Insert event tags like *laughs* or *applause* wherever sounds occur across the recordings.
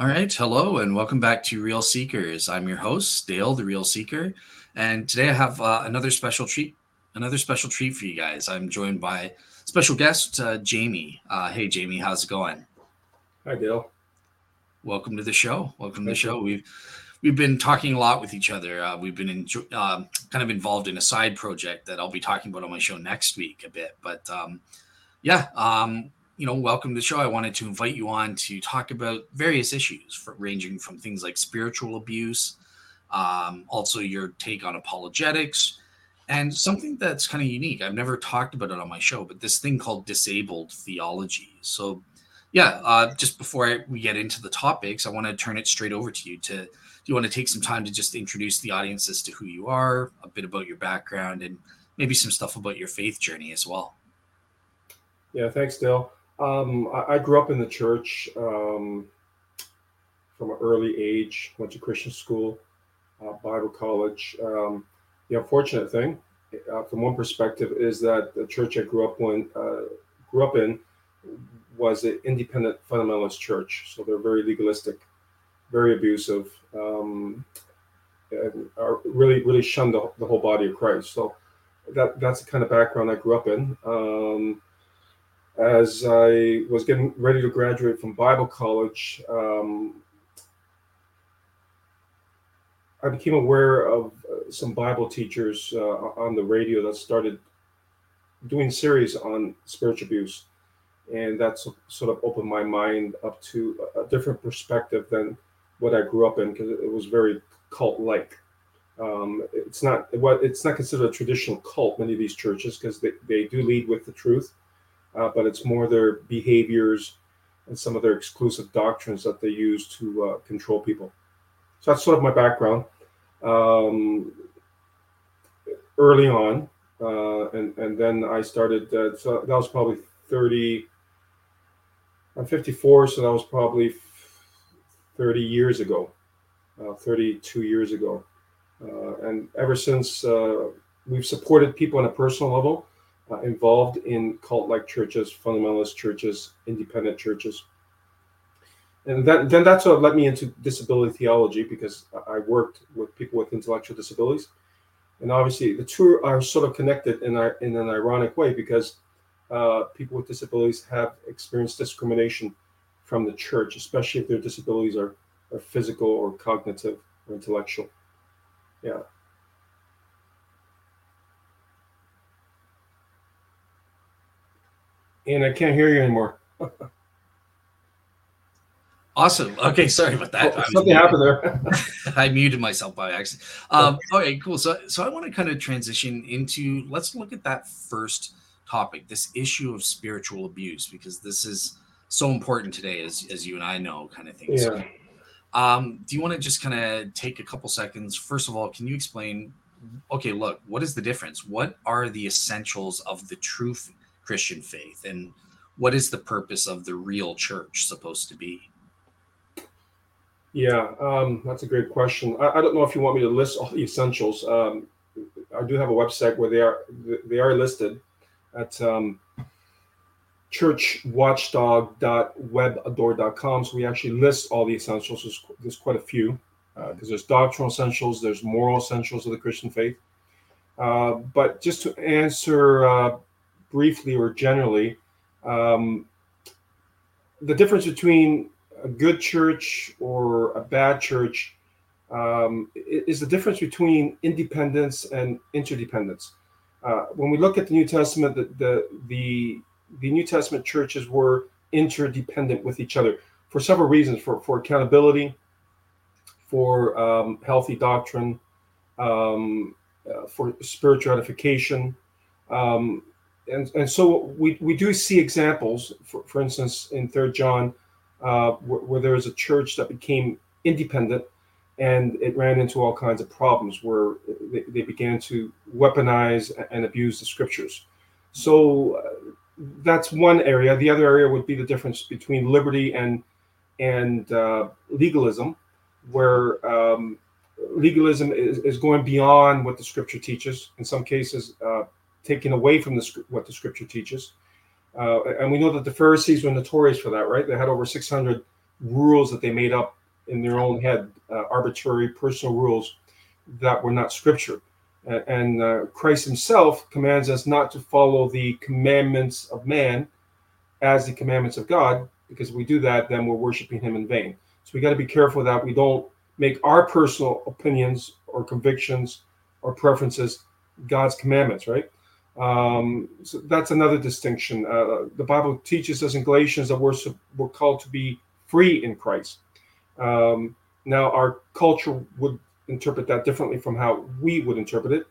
All right. Hello, and welcome back to Real Seekers. I'm your host, Dale, the Real Seeker. And today I have uh, another special treat, another special treat for you guys. I'm joined by special guest, uh, Jaime. Uh, hey, Jaime, how's it going? Hi, Dale. Welcome to the show. Welcome to the show. We've we've been talking a lot with each other. Uh, we've been in, uh, kind of involved in a side project that I'll be talking about on my show next week a bit. But um, yeah, um, you know, welcome to the show. I wanted to invite you on to talk about various issues, for, ranging from things like spiritual abuse, um, also your take on apologetics, and something that's kind of unique. I've never talked about it on my show, but this thing called disabled theology. So, yeah, uh, just before I, we get into the topics, I want to turn it straight over to you. To do you want to take some time to just introduce the audience as to who you are, a bit about your background, and maybe some stuff about your faith journey as well? Yeah, thanks, Dale. Um, I, I, grew up in the church um, from an early age. Went to Christian school, uh, Bible college. Um, the unfortunate thing, uh, from one perspective, is that the church I grew up in, uh, grew up in, was an independent fundamentalist church. So they're very legalistic, very abusive, um, and are really really shunned the, the, whole body of Christ. So that that's the kind of background I grew up in. Um, as I was getting ready to graduate from Bible college, um, I became aware of uh, some Bible teachers uh, on the radio that started doing series on spiritual abuse, and that sort of opened my mind up to a different perspective than what I grew up in because it was very cult-like. Um, it's not what it's not considered a traditional cult. Many of these churches because they, they do lead with the truth, uh, but it's more their behaviors and some of their exclusive doctrines that they use to uh, control people. So that's sort of my background. Um, early on, uh, and and then I started. Uh, so that was probably thirty. I'm 54, so that was probably 30 years ago, uh, 32 years ago, uh, and ever since we've supported people on a personal level uh, involved in cult like churches, fundamentalist churches, independent churches. And that, then that's what led me into disability theology because I worked with people with intellectual disabilities. And obviously, the two are sort of connected in, a, in an ironic way because uh, people with disabilities have experienced discrimination from the church, especially if their disabilities are, are physical or cognitive or intellectual. Yeah. And I can't hear you anymore. Awesome. Okay, sorry about that. Oh, something happened there. *laughs* I muted myself by accident. Um, okay, cool. So, so I want to kind of transition into let's look at that first topic, this issue of spiritual abuse, because this is so important today, as as you and I know, kind of thing. Yeah. So, um, do you want to just kind of take a couple seconds? First of all, can you explain? Okay, look, what is the difference? What are the essentials of the truth Christian faith? And what is the purpose of the real church supposed to be? Yeah, um, that's a great question. I, I, don't know if you want me to list all the essentials. Um, I do have a website where they are they are listed at um, churchwatchdog.webador.com. So we actually list all the essentials. There's, there's quite a few because uh, there's doctrinal essentials, there's moral essentials of the Christian faith. Uh, but just to answer uh, briefly or generally, um, the difference between a good church or a bad church um, is the difference between independence and interdependence. Uh, when we look at the New Testament, the, the, the the New Testament churches were interdependent with each other for several reasons: for for accountability, for um, healthy doctrine, um, uh, for spiritual edification, um, and, and so we, we do see examples, for, for instance, in Third John, uh, where, where there was a church that became independent and it ran into all kinds of problems where they, they began to weaponize and abuse the scriptures. So uh, that's one area. The other area would be the difference between liberty and and uh, legalism, where um, legalism is, is going beyond what the scripture teaches. In some cases, uh, taken away from the, what the scripture teaches. Uh, and we know that the Pharisees were notorious for that, right? They had over 600 rules that they made up in their own head, uh, arbitrary personal rules that were not scripture. And, and uh, Christ himself commands us not to follow the commandments of man as the commandments of God, because if we do that, then we're worshiping him in vain. So we got to be careful that we don't make our personal opinions or convictions or preferences God's commandments, right? Um, so that's another distinction. Uh, the Bible teaches us in Galatians that we're, we're called to be free in Christ. Um, now, our culture would interpret that differently from how we would interpret it.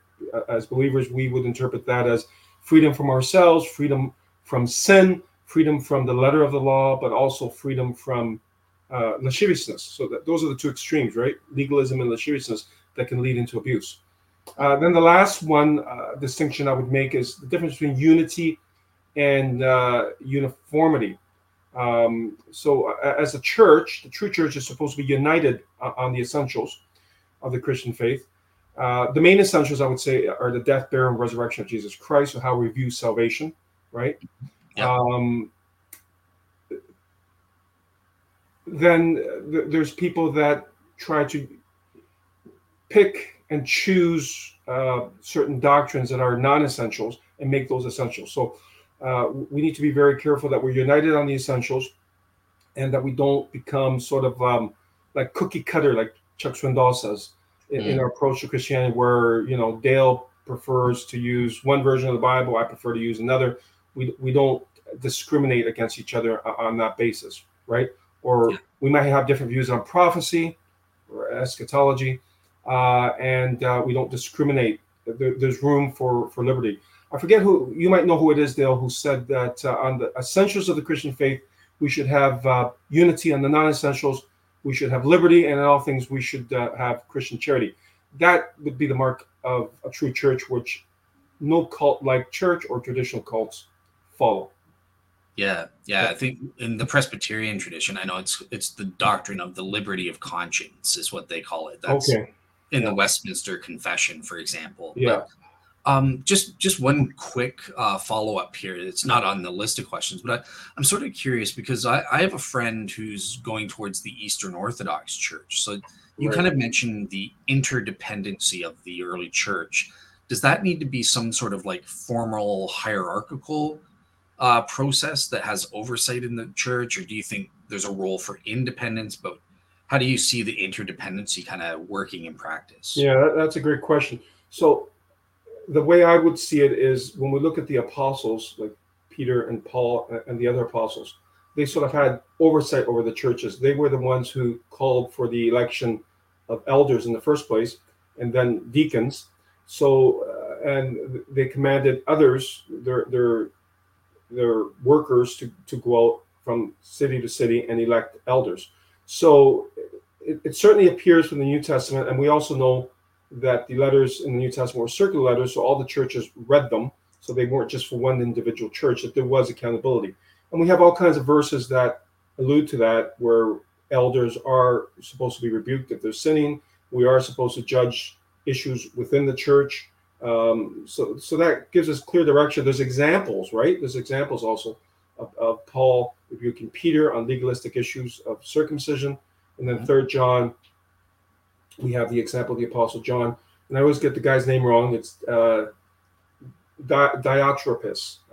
As believers, we would interpret that as freedom from ourselves, freedom from sin, freedom from the letter of the law, but also freedom from uh, lasciviousness. So that those are the two extremes, right? Legalism and lasciviousness that can lead into abuse. Uh, then the last one uh, distinction I would make is the difference between unity and uh, uniformity. Um, so, uh, as a church, the true church is supposed to be united uh, on the essentials of the Christian faith. Uh, the main essentials, I would say, are the death, burial, and resurrection of Jesus Christ, or how we view salvation, right? Yeah. Um, then th- there's people that try to pick and choose uh, certain doctrines that are non-essentials and make those essentials. So uh, we need to be very careful that we're united on the essentials, and that we don't become sort of um, like cookie cutter, like Chuck Swindoll says in, mm. in, our approach to Christianity, where you know Dale prefers to use one version of the Bible, I prefer to use another. We we don't discriminate against each other on that basis, right? Or we might have different views on prophecy or eschatology and uh, we don't discriminate. There, there's room for for liberty. I forget who you might know who it is, Dale, who said that uh, on the essentials of the Christian faith, we should have uh, unity. On the non-essentials, we should have liberty, and in all things, we should uh, have Christian charity. That would be the mark of a true church, which no cult-like church or traditional cults follow. Yeah, yeah. I think in the Presbyterian tradition, I know it's it's the doctrine of the liberty of conscience is what they call it. That's, okay in the Westminster Confession, for example. Yeah. But, um, just just one quick uh, follow up here. It's not on the list of questions, but I, am sort of curious because I, I, have a friend who's going towards the Eastern Orthodox Church. So you right. kind of mentioned the interdependency of the early church. Does that need to be some sort of like formal hierarchical uh, process that has oversight in the church, or do you think there's a role for independence, but how do you see the interdependency kind of working in practice? Yeah, that's a great question. So the way I would see it is when we look at the apostles, like Peter and Paul and the other apostles, they sort of had oversight over the churches. They were the ones who called for the election of elders in the first place, and then deacons. So, uh, and they commanded others, their their their workers, to to go out from city to city and elect elders. So it, it, certainly appears from the New Testament, and we also know that the letters in the New Testament were circular letters, so all the churches read them, so they weren't just for one individual church, that there was accountability. And we have all kinds of verses that allude to that, where elders are supposed to be rebuked if they're sinning. We are supposed to judge issues within the church. Um, so, so that gives us clear direction. There's examples, right? There's examples also of, of Paul rebuking Peter on legalistic issues of circumcision. And then third John, we have the example of the Apostle John. And I always get the guy's name wrong. It's uh, Di-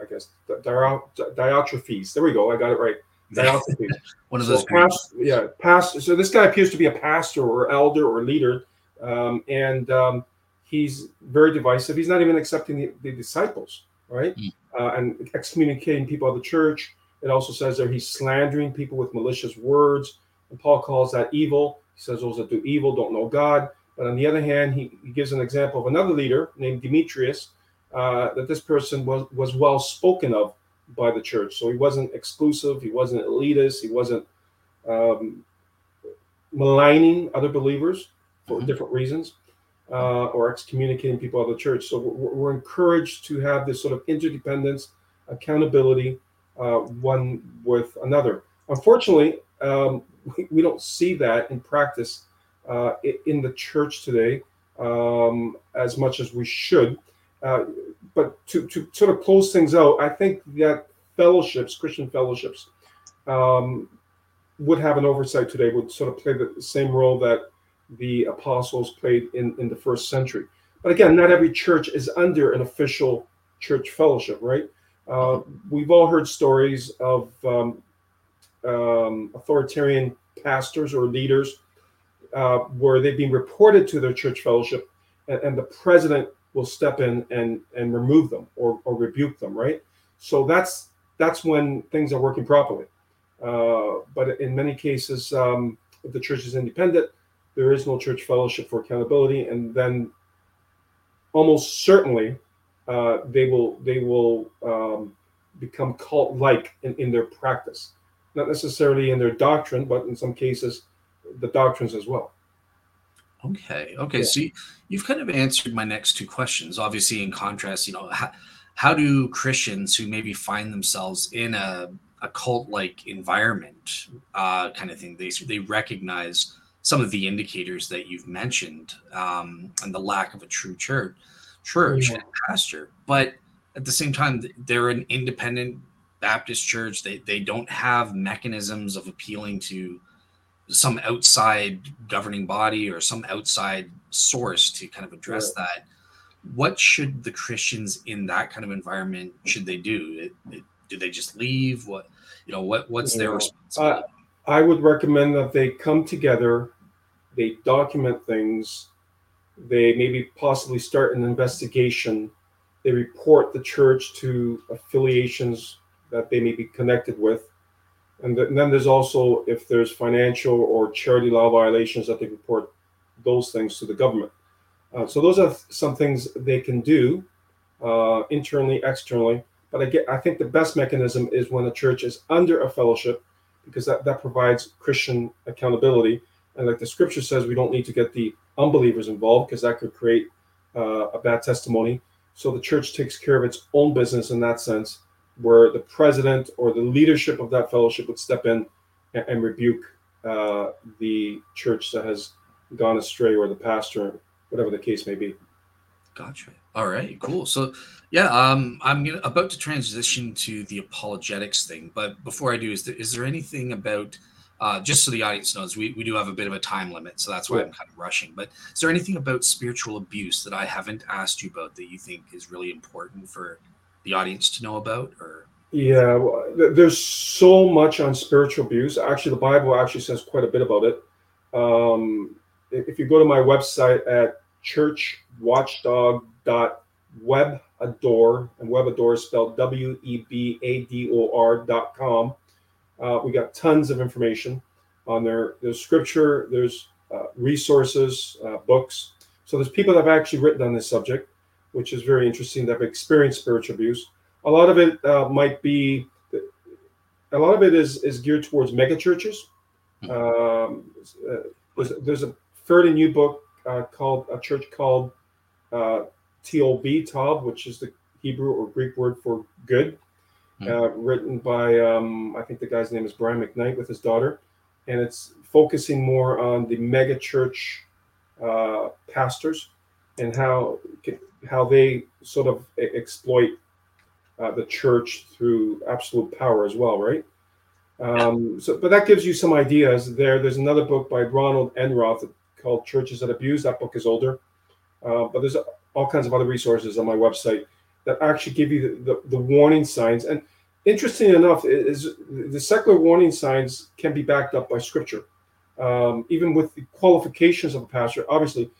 I guess. Di- Diotrephes. There we go. I got it right. Diotrephes. *laughs* One of those. So past, yeah, past. So this guy appears to be a pastor or elder or leader, um, and um, he's very divisive. He's not even accepting the, the disciples, right? Mm. Uh, and excommunicating people of the church. It also says there he's slandering people with malicious words. And Paul calls that evil. He says those that do evil don't know God. But on the other hand, he, he gives an example of another leader named Demetrius, uh, that this person was, was well spoken of by the church. So he wasn't exclusive, he wasn't elitist, he wasn't um, maligning other believers for mm-hmm. different reasons. Uh, or excommunicating people out of the church. So we're, we're, encouraged to have this sort of interdependence, accountability, uh, one with another. Unfortunately, um, we, don't see that in practice uh, in the church today um, as much as we should. Uh, but to, to sort of close things out, I think that fellowships, Christian fellowships, um, would have an oversight today would sort of play the same role that the apostles played in, in the first century. But again, not every church is under an official church fellowship, right? Uh, we've all heard stories of um, um, authoritarian pastors or leaders uh, where they've been reported to their church fellowship, and, and, the president will step in and and remove them or, or rebuke them, right? So that's that's when things are working properly. Uh, but in many cases, um, if the church is independent, there is no church fellowship for accountability, and then almost certainly uh, they will they will um, become cult-like in, in their practice, not necessarily in their doctrine, but in some cases, the doctrines as well. Okay. Okay. Yeah. So you, have kind of answered my next two questions. Obviously, in contrast, you know, how, how do Christians who maybe find themselves in a a cult like environment uh, kind of thing. They they recognize some of the indicators that you've mentioned um, and the lack of a true church, church yeah. and pastor. But at the same time, they're an independent Baptist church. They they don't have mechanisms of appealing to some outside governing body or some outside source to kind of address yeah. that. What should the Christians in that kind of environment should they do? It, it, do they just leave? What you know? What what's their responsibility? Uh, I would recommend that they come together, they document things, they maybe possibly start an investigation, they report the church to affiliations that they may be connected with. And, and then there's also, if there's financial or charity law violations, that they report those things to the government. Uh, so those are some things they can do uh, internally, externally. But I get, I think the best mechanism is when a church is under a fellowship, because that, that provides Christian accountability. And like the scripture says, we don't need to get the unbelievers involved because that could create uh, a bad testimony. So the church takes care of its own business in that sense, where the president or the leadership of that fellowship would step in and, and rebuke uh, the church that has gone astray or the pastor, whatever the case may be. Gotcha. All right, cool. So, yeah, um, I'm gonna, about to transition to the apologetics thing, but before I do, is there, is there anything about uh, just so the audience knows, we, we do have a bit of a time limit, so that's why I'm kind of rushing. But is there anything about spiritual abuse that I haven't asked you about that you think is really important for the audience to know about, or? Yeah, well, there's so much on spiritual abuse. Actually, the Bible actually says quite a bit about it. Um, if you go to my website at churchwatchdog.webador, and webador is spelled W E B A D O R dot com. Uh, we got tons of information on there. There's scripture, there's uh, resources, uh, books. So there's people that have actually written on this subject, which is very interesting. That have experienced spiritual abuse. A lot of it uh, might be, a lot of it is is geared towards mega churches. Hmm. Um, uh, there's, there's, a fairly new book uh, called a church called TOV, Tov, which is the Hebrew or Greek word for good mm-hmm. uh, written by um, I think the guy's name is Brian McKnight with his daughter, and it's focusing more on the mega church uh, pastors and how how they sort of exploit uh, the church through absolute power as well, right? Um, so, but that gives you some ideas there. There's another book by Ronald Enroth called Churches That Abuse. That book is older, uh, but there's all kinds of other resources on my website that actually give you the, the, the warning signs. And interesting enough, is the secular warning signs can be backed up by scripture. Um, even with the qualifications of a pastor, obviously,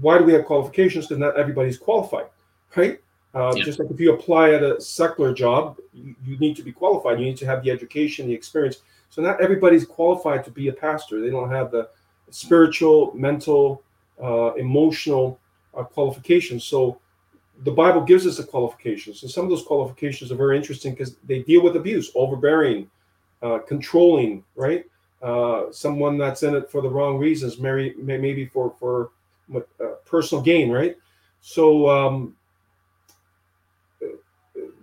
why do we have qualifications? Because not everybody's qualified, right? Uh, yeah. Just like if you apply at a secular job, you, you, need to be qualified. You need to have the education, the experience. So not everybody's qualified to be a pastor. They don't have the spiritual, mental, uh, emotional uh, qualifications. So the Bible gives us the qualifications, and some of those qualifications are very interesting because they deal with abuse, overbearing, uh, controlling, right? Uh, someone that's in it for the wrong reasons, maybe maybe for for uh, personal gain, right? So um,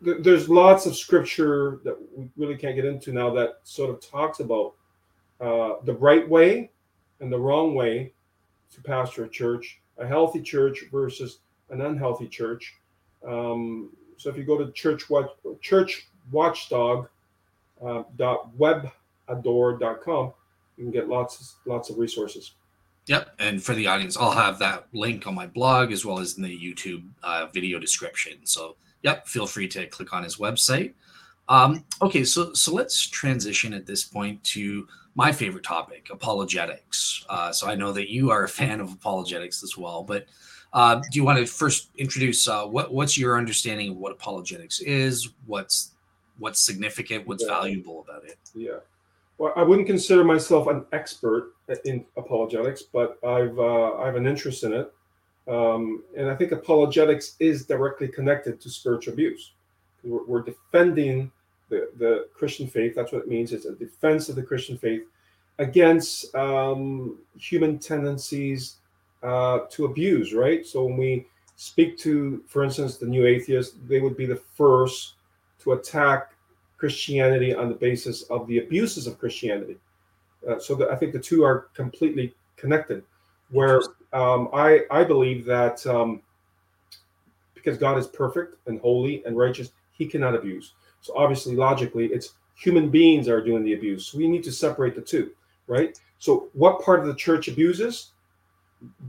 th- there's lots of scripture that we really can't get into now that sort of talks about uh, the right way and the wrong way to pastor a church, a healthy church versus an unhealthy church. Um, so if you go to church watch, church watchdog uh, You can get lots lots of resources. Yep, and for the audience, I'll have that link on my blog as well as in the YouTube uh, video description. So, yep, feel free to click on his website. Um, okay, so so let's transition at this point to my favorite topic, apologetics. Uh, so I know that you are a fan of apologetics as well, but uh, do you want to first introduce uh, what what's your understanding of what apologetics is? What's what's significant? What's yeah. valuable about it? Yeah. Well, I wouldn't consider myself an expert in apologetics, but I've uh, I have an interest in it, um, and I think apologetics is directly connected to spiritual abuse. We're, we're defending the, the Christian faith. That's what it means. It's a defense of the Christian faith against um, human tendencies uh, to abuse. Right. So when we speak to, for instance, the new atheists, they would be the first to attack Christianity on the basis of the abuses of Christianity. Uh, so the, I think the two are completely connected. Where um, I I believe that um, because God is perfect and holy and righteous, He cannot abuse. So obviously, logically, it's human beings are doing the abuse. So we need to separate the two, right? So what part of the church abuses?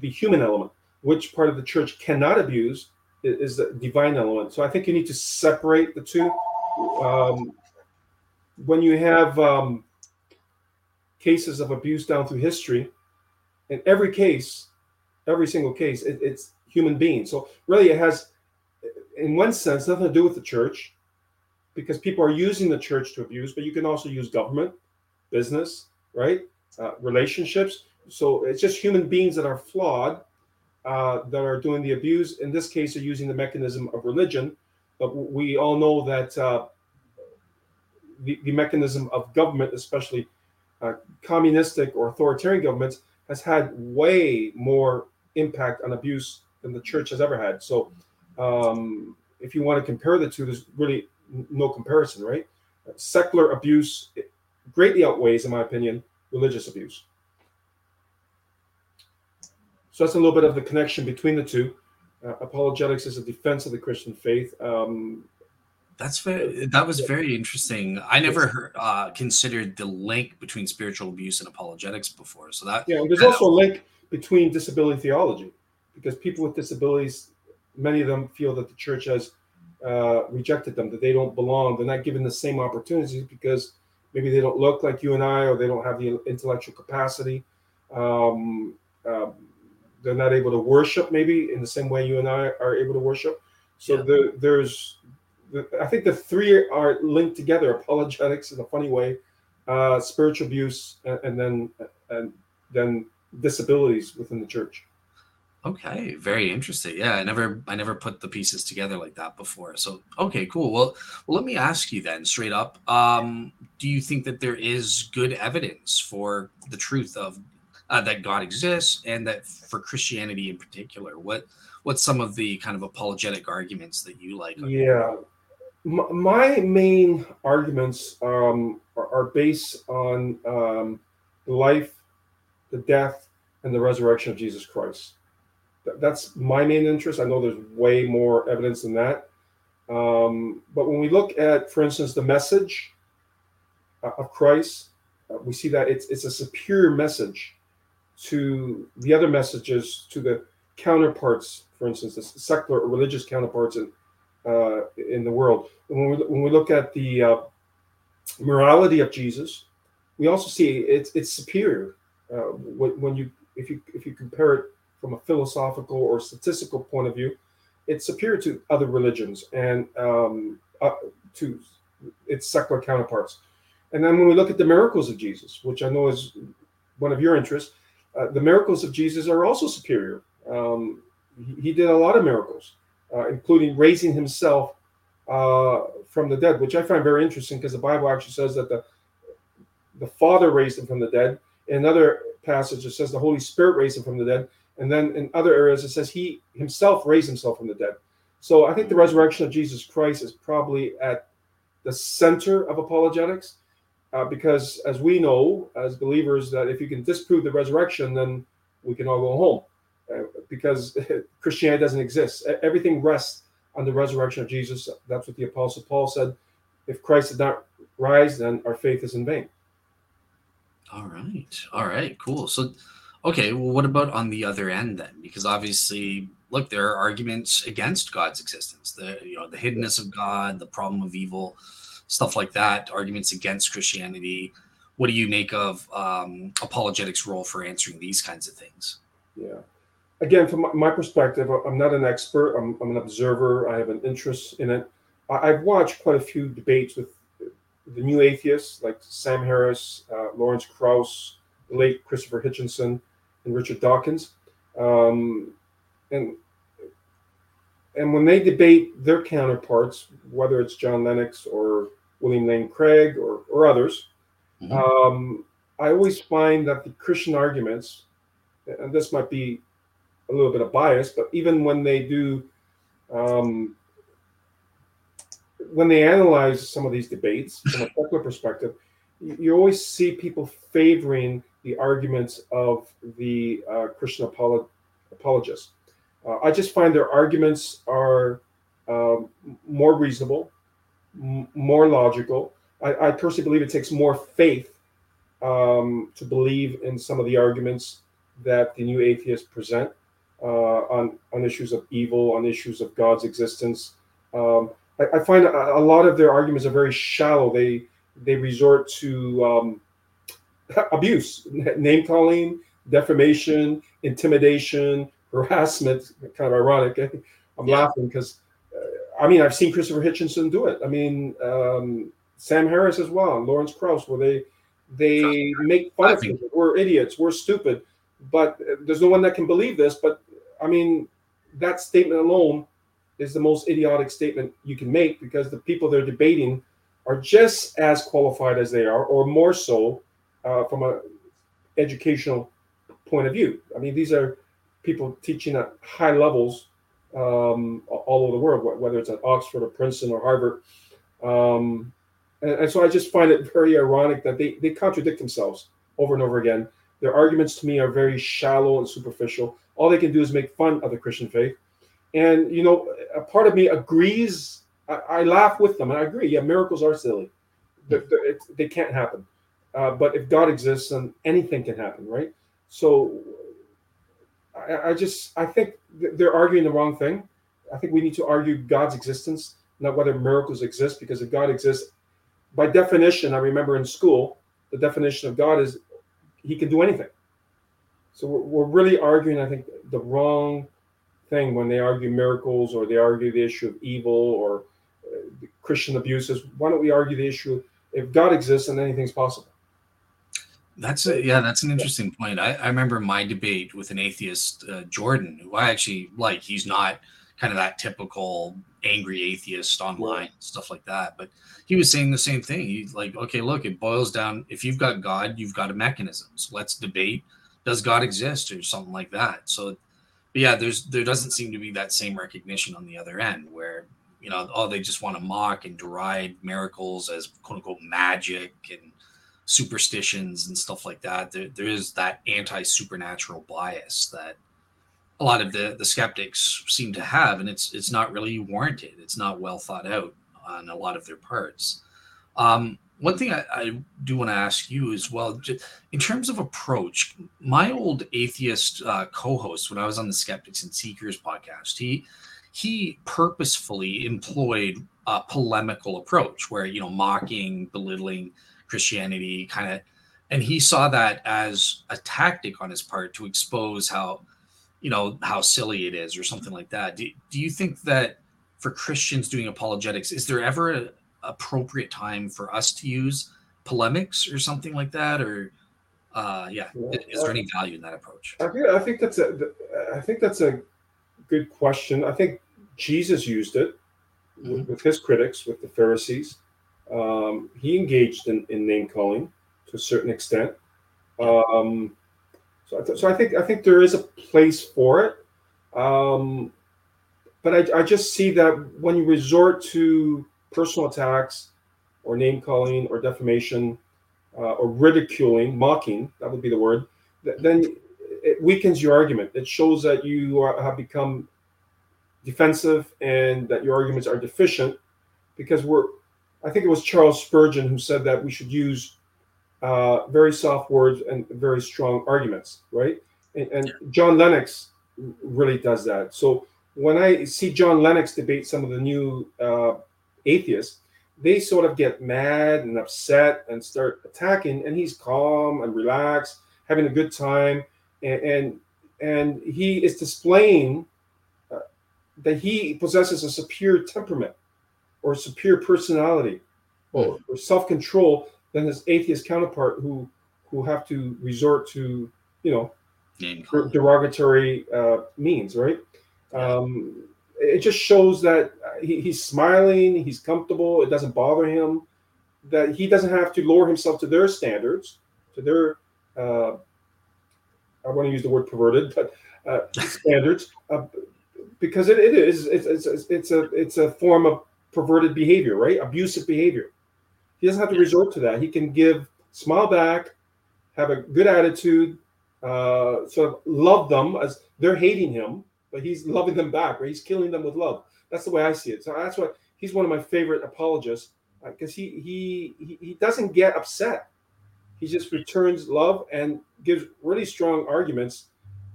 The human element. Which part of the church cannot abuse is the divine element. So I think you need to separate the two. Um, when you have um, cases of abuse down through history, in every case, every single case, it, it's human beings. So really, it has, in one sense, nothing to do with the church, because people are using the church to abuse. But you can also use government, business, right, uh, relationships. So it's just human beings that are flawed, uh, that are doing the abuse. In this case, they're using the mechanism of religion. But we all know that uh, the, the mechanism of government, especially uh, communistic or authoritarian governments, has had way more impact on abuse than the church has ever had. So, um, if you want to compare the two, there's really no comparison, right? Secular abuse greatly outweighs, in my opinion, religious abuse. So that's a little bit of the connection between the two. Uh, apologetics is a defense of the Christian faith. Um, that's very. That was very interesting. I never heard, uh, considered the link between spiritual abuse and apologetics before. So that yeah, there's also a link between disability theology, because people with disabilities, many of them feel that the church has uh, rejected them, that they don't belong, they're not given the same opportunities because maybe they don't look like you and I, or they don't have the intellectual capacity. Um, uh, they're not able to worship maybe in the same way you and I are able to worship. So yeah. there, there's I think the three are linked together: apologetics in a funny way, uh, spiritual abuse, and, and then and then disabilities within the church. Okay, very interesting. Yeah, I never I never put the pieces together like that before. So okay, cool. Well, well let me ask you then straight up. Um, do you think that there is good evidence for the truth of uh, that God exists and that for Christianity in particular? What what's some of the kind of apologetic arguments that you like? Yeah, my main arguments um, are, are, based on um, the life, the death, and the resurrection of Jesus Christ. That's my main interest. I know there's way more evidence than that. Um, but when we look at, for instance, the message uh, of Christ, uh, we see that it's, it's a superior message to the other messages, to the counterparts, for instance, the secular or religious counterparts in, uh, in the world when we, when we look at the uh, morality of Jesus, we also see it's it's superior uh, when, you if you if you compare it from a philosophical or statistical point of view, it's superior to other religions and um, uh, to its secular counterparts. And then when we look at the miracles of Jesus, which I know is one of your interests, uh, the miracles of Jesus are also superior. Um, he, did a lot of miracles, uh, including raising himself uh, from the dead, which I find very interesting because the Bible actually says that the the Father raised him from the dead. In another passage, it says the Holy Spirit raised him from the dead, and then in other areas it says he himself raised himself from the dead. So I think the resurrection of Jesus Christ is probably at the center of apologetics, uh, because as we know as believers that if you can disprove the resurrection, then we can all go home, uh, because *laughs* Christianity doesn't exist. Everything rests on the resurrection of Jesus. That's what the Apostle Paul said. If Christ did not rise, then our faith is in vain. All right. All right. Cool. So, okay. Well, what about on the other end then? Because obviously, look, there are arguments against God's existence. The you know the hiddenness of God, the problem of evil, stuff like that. Arguments against Christianity. What do you make of um, apologetics' role for answering these kinds of things? Yeah. Again, from my perspective, I'm not an expert. I'm, I'm an observer. I have an interest in it. I've watched quite a few debates with the new atheists like Sam Harris, uh, Lawrence Krauss, the late Christopher Hitchens, and Richard Dawkins. Um, and and when they debate their counterparts, whether it's John Lennox or William Lane Craig or, or others, mm-hmm. um, I always find that the Christian arguments, and this might be a little bit of bias, but even when they do um, when they analyze some of these debates from a secular perspective, you always see people favoring the arguments of the uh, Christian apolog- apologists. Uh, I just find their arguments are um, more reasonable, m- more logical. I, I, personally believe it takes more faith um, to believe in some of the arguments that the new atheists present uh, on on issues of evil, on issues of God's existence. Um, I, I find a, a, lot of their arguments are very shallow. They they resort to um, *laughs* abuse, *laughs* name calling, defamation, intimidation, harassment. Kind of ironic. Eh? I'm yeah. laughing because uh, I mean I've seen Christopher Hitchens do it. I mean um, Sam Harris as well, Lawrence Krauss, where they they make fun of people. We're idiots. We're stupid. But uh, there's no one that can believe this. But I mean, that statement alone is the most idiotic statement you can make because the people they're debating are just as qualified as they are, or more so, uh, from a educational point of view. I mean, these are people teaching at high levels um, all over the world, whether it's at Oxford or Princeton or Harvard. Um, and, and, so I just find it very ironic that they, they contradict themselves over and over again. Their arguments to me are very shallow and superficial. All they can do is make fun of the Christian faith and you know, a part of me agrees. I, I laugh with them, and I agree. Yeah, miracles are silly; they, they can't happen. Uh, but if God exists, then anything can happen, right? So, I, I just I think they're arguing the wrong thing. I think we need to argue God's existence, not whether miracles exist. Because if God exists, by definition, I remember in school, the definition of God is He can do anything. So we're, we're really arguing, I think, the wrong thing when they argue miracles or they argue the issue of evil or uh, Christian abuses. Why don't we argue the issue if God exists and anything's possible? That's a, yeah, that's an interesting point. I, I remember my debate with an atheist, uh, Jordan, who I actually like. He's not kind of that typical angry atheist online stuff like that, but he was saying the same thing. He's like, okay, look, it boils down. If you've got God, you've got a mechanism. So let's debate: does God exist, or something like that. So but yeah, there's there doesn't seem to be that same recognition on the other end where you know oh they just want to mock and deride miracles as quote unquote magic and superstitions and stuff like that. There, there is that anti supernatural bias that a lot of the the skeptics seem to have, and it's it's not really warranted. It's not well thought out on a lot of their parts. Um, one thing I, I do want to ask you as well, in terms of approach, my old atheist uh, co-host when I was on the Skeptics and Seekers podcast, he he purposefully employed a polemical approach where you know mocking, belittling Christianity, kind of, and he saw that as a tactic on his part to expose how you know how silly it is or something like that. Do, do you think that for Christians doing apologetics, is there ever a, appropriate time for us to use polemics or something like that or uh, yeah, yeah. is there any value in that approach I think, I think that's a i think that's a good question i think jesus used it mm-hmm. with, his critics with the pharisees um, he engaged in, in name calling to a certain extent um, so, I th- so i think i think there is a place for it um, but I, I just see that when you resort to personal attacks or name calling or defamation uh, or ridiculing, mocking, that would be the word, th- then it weakens your argument. It shows that you are, have become defensive and that your arguments are deficient because we're, I think it was Charles Spurgeon who said that we should use uh, very soft words and very strong arguments, right? And, and John Lennox really does that. So when I see John Lennox debate some of the new uh, atheists, they sort of get mad and upset and start attacking, and he's calm and relaxed, having a good time, and and, and he is displaying uh, that he possesses a superior temperament or superior personality or, or self-control than his atheist counterpart who who have to resort to you know derogatory uh, means, right? Um, it just shows that he, he's smiling, he's comfortable, it doesn't bother him, that he doesn't have to lower himself to their standards, to their, uh, I want to use the word perverted, but uh, *laughs* standards, uh, because it, it is, it's, it's, it's, a, it's a form of perverted behavior, right? Abusive behavior. He doesn't have to resort to that. He can give, smile back, have a good attitude, uh, sort of love them as they're hating him, but he's loving them back, or he's killing them with love. That's the way I see it. So that's why he's one of my favorite apologists because uh, he, he he he doesn't get upset. He just returns love and gives really strong arguments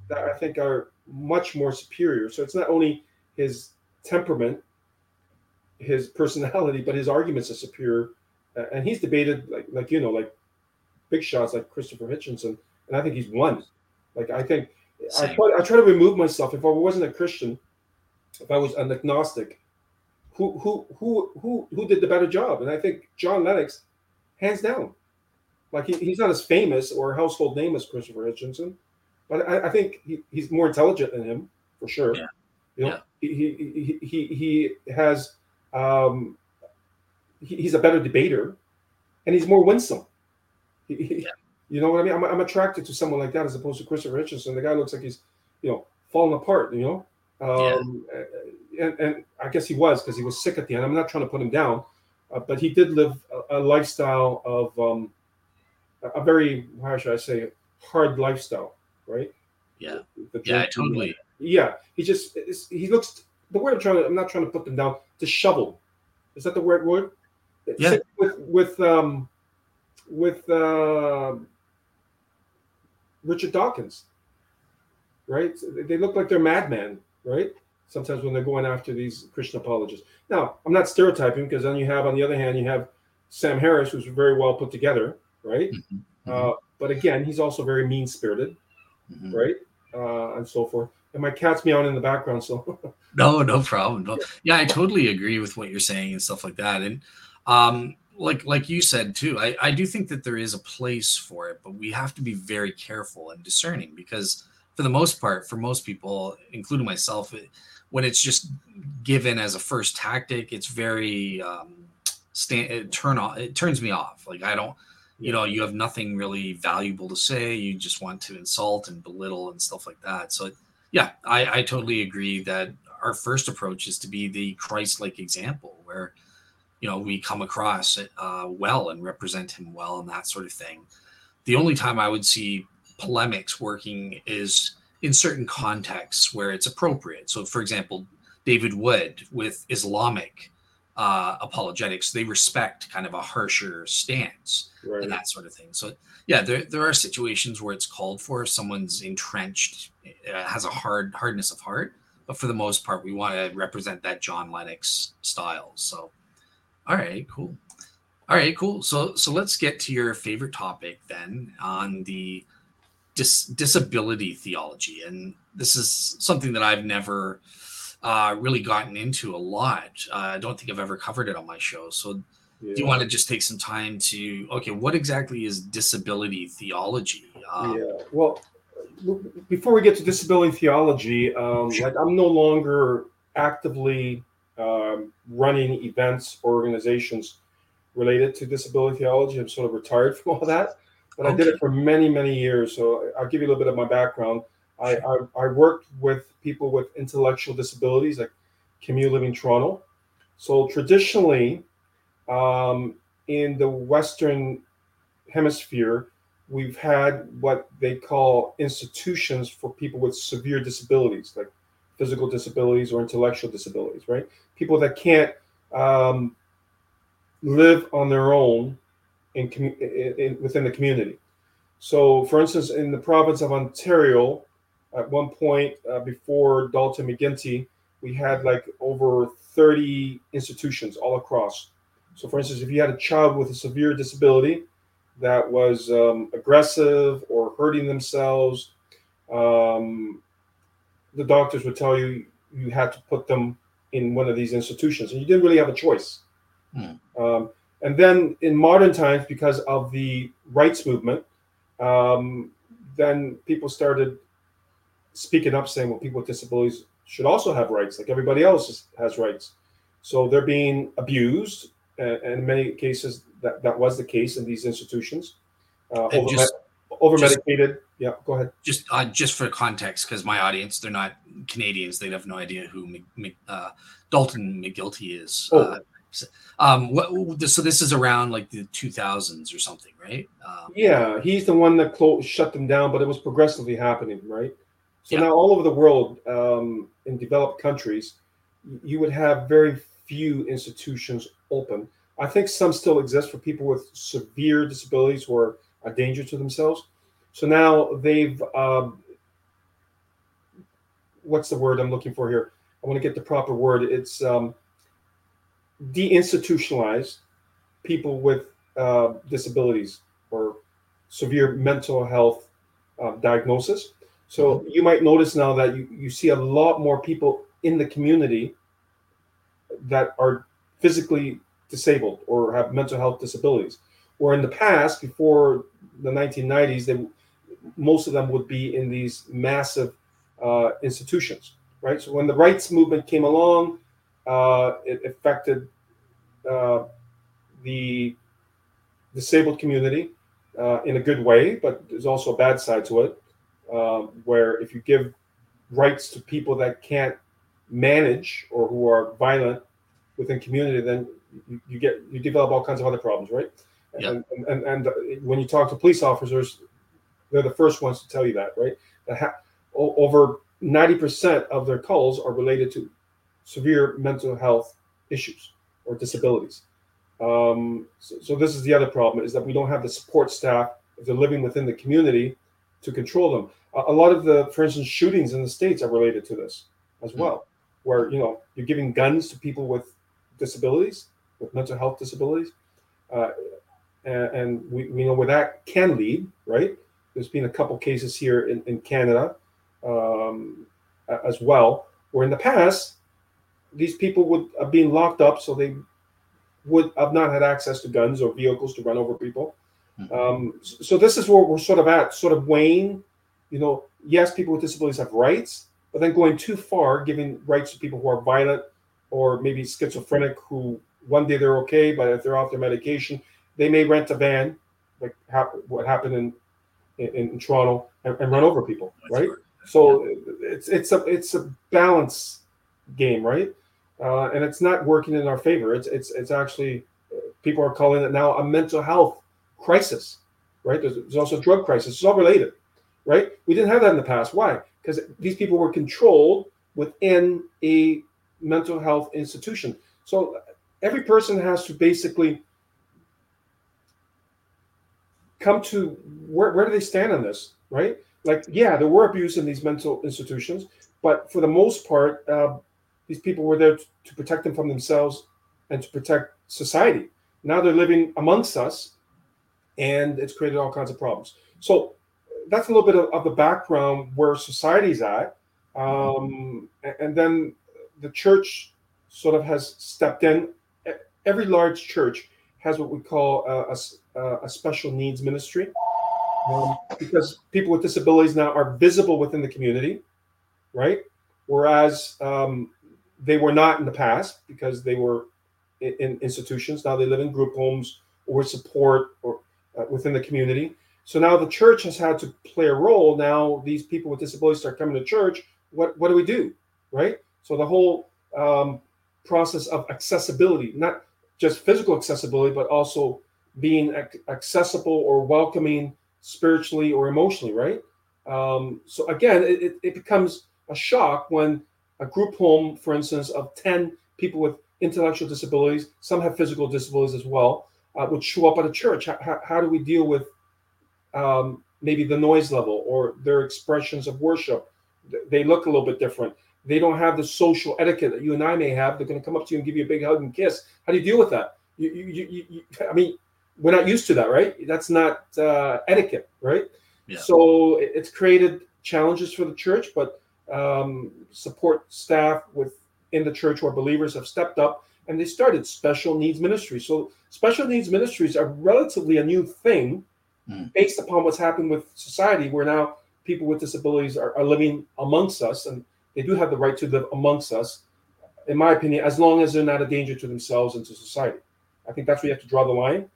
that I think are much more superior. So it's not only his temperament, his personality, but his arguments are superior. Uh, and he's debated like like you know like big shots like Christopher Hitchens and I think he's won. Like I think Same. I try I try to remove myself. If I wasn't a Christian, if I was an agnostic, who who who who who did the better job? And I think John Lennox, hands down. Like he, he's not as famous or household name as Christopher Hitchens, but I, I think he, he's more intelligent than him for sure. Yeah. You know, yeah. he, he he he has um he, he's a better debater and he's more winsome. He, yeah. You know what I mean? I'm, I'm attracted to someone like that as opposed to Christopher Hitchens. The guy looks like he's, you know, falling apart. You know, um, yeah. and, and I guess he was because he was sick at the end. I'm not trying to put him down, uh, but he did live a, a lifestyle of um, a very how should I say hard lifestyle, right? Yeah, yeah, totally. Yeah, he just he looks. The word I'm trying to, I'm not trying to put them down. To shovel. is that the word word? Yeah. With with um with uh Richard Dawkins, right? They look like they're madmen, right? Sometimes when they're going after these Christian apologists. Now, I'm not stereotyping because then you have, on the other hand, you have Sam Harris, who's very well put together, right? Mm-hmm. Uh, but again, he's also very mean spirited, mm-hmm. right? Uh, and so forth. And my cat's meowing in the background, so. *laughs* no, no problem. No. Yeah, I totally agree with what you're saying and stuff like that. And um, like like you said too I, I do think that there is a place for it but we have to be very careful and discerning because for the most part for most people including myself it, when it's just given as a first tactic it's very um stand it turn off it turns me off like i don't you know you have nothing really valuable to say you just want to insult and belittle and stuff like that so yeah i i totally agree that our first approach is to be the christ-like example where you know we come across uh, well and represent him well and that sort of thing. The only time I would see polemics working is in certain contexts where it's appropriate. So, for example, David Wood with Islamic uh, apologetics, they respect kind of a harsher stance right. and that sort of thing. So, yeah, there, there are situations where it's called for if someone's entrenched, uh, has a hard hardness of heart. But for the most part, we want to represent that John Lennox style. So, all right, cool. All right, cool. So so let's get to your favorite topic then on the dis- disability theology, and this is something that I've never uh, really gotten into a lot. Uh, I don't think I've ever covered it on my show. So yeah. do you want to just take some time to okay, what exactly is disability theology? Um, yeah. Well, before we get to disability theology, um, sure. like I'm no longer actively um, running events or organizations related to disability theology. I'm sort of retired *laughs* from all that, but okay. I did it for many, many years. So I'll give you a little bit of my background. I, I, I worked with people with intellectual disabilities like Community Living Toronto. So traditionally, um, in the Western Hemisphere, we've had what they call institutions for people with severe disabilities, like physical disabilities or intellectual disabilities, right? People that can't um, live on their own in, in, in, within the community. So, for instance, in the province of Ontario, at one point uh, before Dalton McGuinty, we had like over 30 institutions all across. So, for instance, if you had a child with a severe disability that was um, aggressive or hurting themselves, um, the doctors would tell you you had to put them in one of these institutions, and you didn't really have a choice. Hmm. Um, and then in modern times, because of the rights movement, um, then people started speaking up, saying, "Well, people with disabilities should also have rights, like everybody else has rights." So they're being abused, and, in many cases, that, that was the case in these institutions. Uh, over, just, over medicated. Yeah, go ahead. Just uh, just for context, because my audience, they're not Canadians. They have no idea who uh, Dalton McGuilty is. Oh. Uh, um, what, so this is around like the 2000s or something, right? Um, yeah, he's the one that closed, shut them down, but it was progressively happening, right? So yeah. now all over the world, um, in developed countries, you would have very few institutions open. I think some still exist for people with severe disabilities who are a danger to themselves. So now they've, um, what's the word I'm looking for here? I want to get the proper word. It's um, deinstitutionalized people with uh, disabilities or severe mental health uh, diagnosis. So you might notice now that you, you see a lot more people in the community that are physically disabled or have mental health disabilities. Where in the past, before the 1990s, they most of them would be in these massive uh, institutions, right? So when the rights movement came along, uh, it affected uh, the disabled community uh, in a good way, but there's also a bad side to it, um, where if you give rights to people that can't manage or who are violent within community, then you, you get you develop all kinds of other problems, right? And, and, and, and when you talk to police officers, they're the first ones to tell you that, right? That ha- over 90% of their calls are related to severe mental health issues or disabilities. Um, so, so, this is the other problem is that we don't have the support staff if they're living within the community to control them. A, a lot of the, for instance, shootings in the states are related to this as hmm. well, where you know you're giving guns to people with disabilities, with mental health disabilities, uh, and, and we, we know where that can lead, right? There's been a couple cases here in, in Canada um, as well, where in the past these people would have been locked up, so they would have not had access to guns or vehicles to run over people. Mm-hmm. Um, so this is where we're sort of at, sort of weighing. You know, yes, people with disabilities have rights, but then going too far, giving rights to people who are violent or maybe schizophrenic, who one day they're okay, but if they're off their medication, they may rent a van, like what happened in in, in Toronto, and, and, run over people, right? So it's it's a it's a balance game, right? Uh, and it's not working in our favor. It's it's it's actually people are calling it now a mental health crisis, right? There's, there's also a drug crisis. It's all related, right? We didn't have that in the past. Why? Because these people were controlled within a mental health institution. So every person has to basically come to where, where do they stand on this, right? Like, yeah, there were abuse in these mental institutions, but for the most part, uh, these people were there to, to protect them from themselves and to protect society. Now they're living amongst us, and it's created all kinds of problems. So that's a little bit of, of the background where society's at. Um, and then the church sort of has stepped in. Every large church has what we call a, a, a special needs ministry um, because people with disabilities now are visible within the community, right? Whereas um, they were not in the past because they were in, in, institutions. Now they live in group homes or support or uh, within the community. So now the church has had to play a role. Now these people with disabilities start coming to church. What what do we do, right? So the whole um, process of accessibility, not just physical accessibility, but also being accessible or welcoming spiritually or emotionally, right? Um, so again, it, it becomes a shock when a group home, for instance, of 10 people with intellectual disabilities, some have physical disabilities as well, uh, would show up at a church? How, how, do we deal with um, maybe the noise level or their expressions of worship? They look a little bit different. They don't have the social etiquette that you and I may have. They're going to come up to you and give you a big hug and kiss. How do you deal with that? You, you, you, you I mean, we're not used to that, right? That's not uh, etiquette, right? Yeah. So it's created challenges for the church, but um, support staff within the church or believers have stepped up and they started special needs ministries. So special needs ministries are relatively a new thing mm. based upon what's happened with society, where now people with disabilities are, are living amongst us and they do have the right to live amongst us, in my opinion, as long as they're not a danger to themselves and to society. I think that's where you have to draw the line.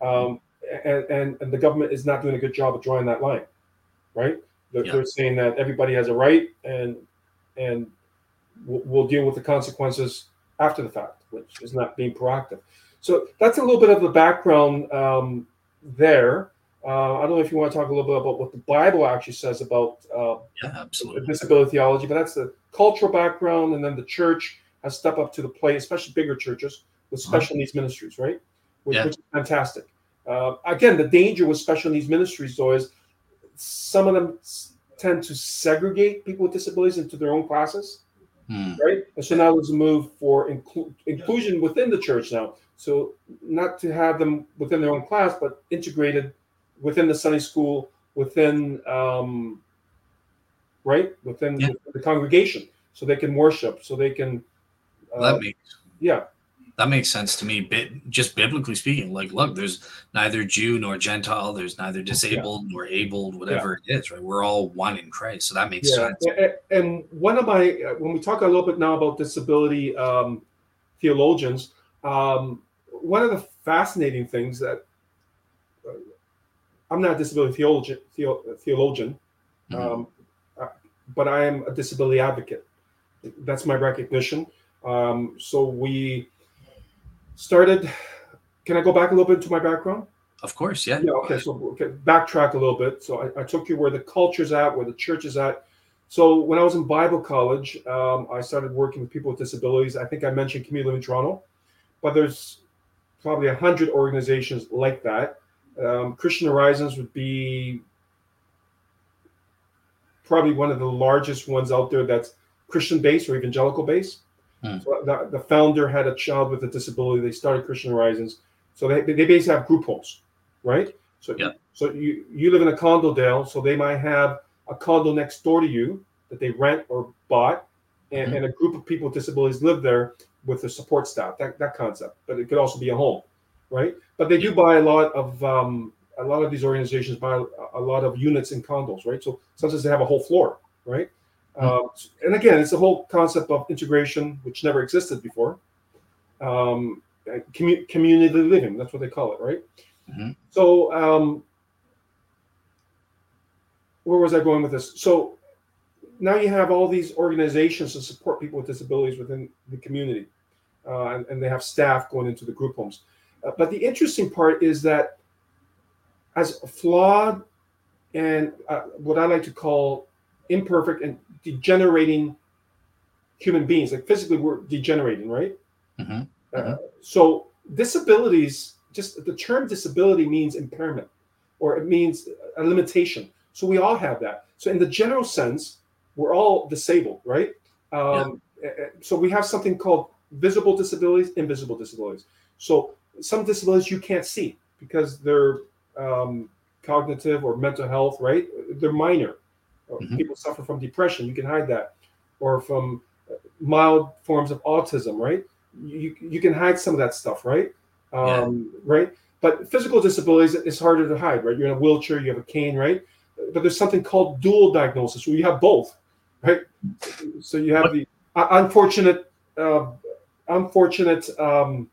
Um, and, and, and the government is not doing a good job of drawing that line, right? They're, yeah. they're saying that everybody has a right and and we'll, we'll deal with the consequences after the fact, which is not being proactive. So that's a little bit of the background um, there. Uh, I don't know if you want to talk a little bit about what the Bible actually says about uh, yeah, absolutely. disability theology, but that's the cultural background, and then the church has stepped up to the plate, especially bigger churches with uh-huh. special needs ministries, right? Which, yeah. which is fantastic. Uh, again, the danger with special needs ministries, though, is some of them tend to segregate people with disabilities into their own classes, hmm. right? And so now there's a move for inclu- inclusion within the church now. So not to have them within their own class, but integrated within the Sunday school, within um, right within, yeah. the congregation, so they can worship, so they can. Uh, that makes yeah that makes sense to me. Bit just biblically speaking, like, look, there's neither Jew nor Gentile, there's neither disabled yeah. nor abled, whatever yeah. it is, right? We're all one in Christ, so that makes yeah. sense. And one of my, when we talk a little bit now about disability um, theologians, um, one of the fascinating things that uh, I'm not a disability theologian, theologian, mm-hmm. um, uh, but I am a disability advocate. That's my recognition. Um, so we started. Can I go back a little bit to my background? Of course, yeah. Yeah. Okay. So okay, backtrack a little bit. So I, I, took you where the culture's at, where the church is at. So when I was in Bible college, um, I started working with people with disabilities. I think I mentioned Community Living Toronto, but there's probably a hundred organizations like that. Um, Christian Horizons would be probably one of the largest ones out there that's Christian based or evangelical based. Hmm. So the, the, founder had a child with a disability. They started Christian Horizons. So they, they basically have group homes, right? So yeah. so you you live in a condo, Dale. So they might have a condo next door to you that they rent or bought, and, mm-hmm. and a group of people with disabilities live there with the support staff. That that concept, but it could also be a home, right? But they do buy a lot of um, a lot of these organizations buy a lot of units in condos, right? So sometimes they have a whole floor, right? Uh, and again, it's the whole concept of integration, which never existed before. Um, commu- community living, that's what they call it, right? Mm-hmm. So, um, where was I going with this? So, now you have all these organizations to support people with disabilities within the community, uh, and, and, they have staff going into the group homes. Uh, but the interesting part is that, as flawed and uh, what I like to call imperfect and degenerating human beings. Like physically, we're degenerating, right? Mm-hmm. Uh, mm-hmm. so disabilities, just the term disability means impairment, or it means a limitation. So we all have that. So in the general sense, we're all disabled, right? Um, yeah. So we have something called visible disabilities, invisible disabilities. So some disabilities you can't see because they're um, cognitive or mental health, right? They're minor mm-hmm. people suffer from depression you can hide that. Or from uh, mild forms of autism right? You, you can hide some of that stuff right? Um, yeah. right? But physical disabilities is harder to hide right? You're in a wheelchair you have a cane right? But there's something called dual diagnosis where you have both right? So you have the uh, unfortunate uh, unfortunate um,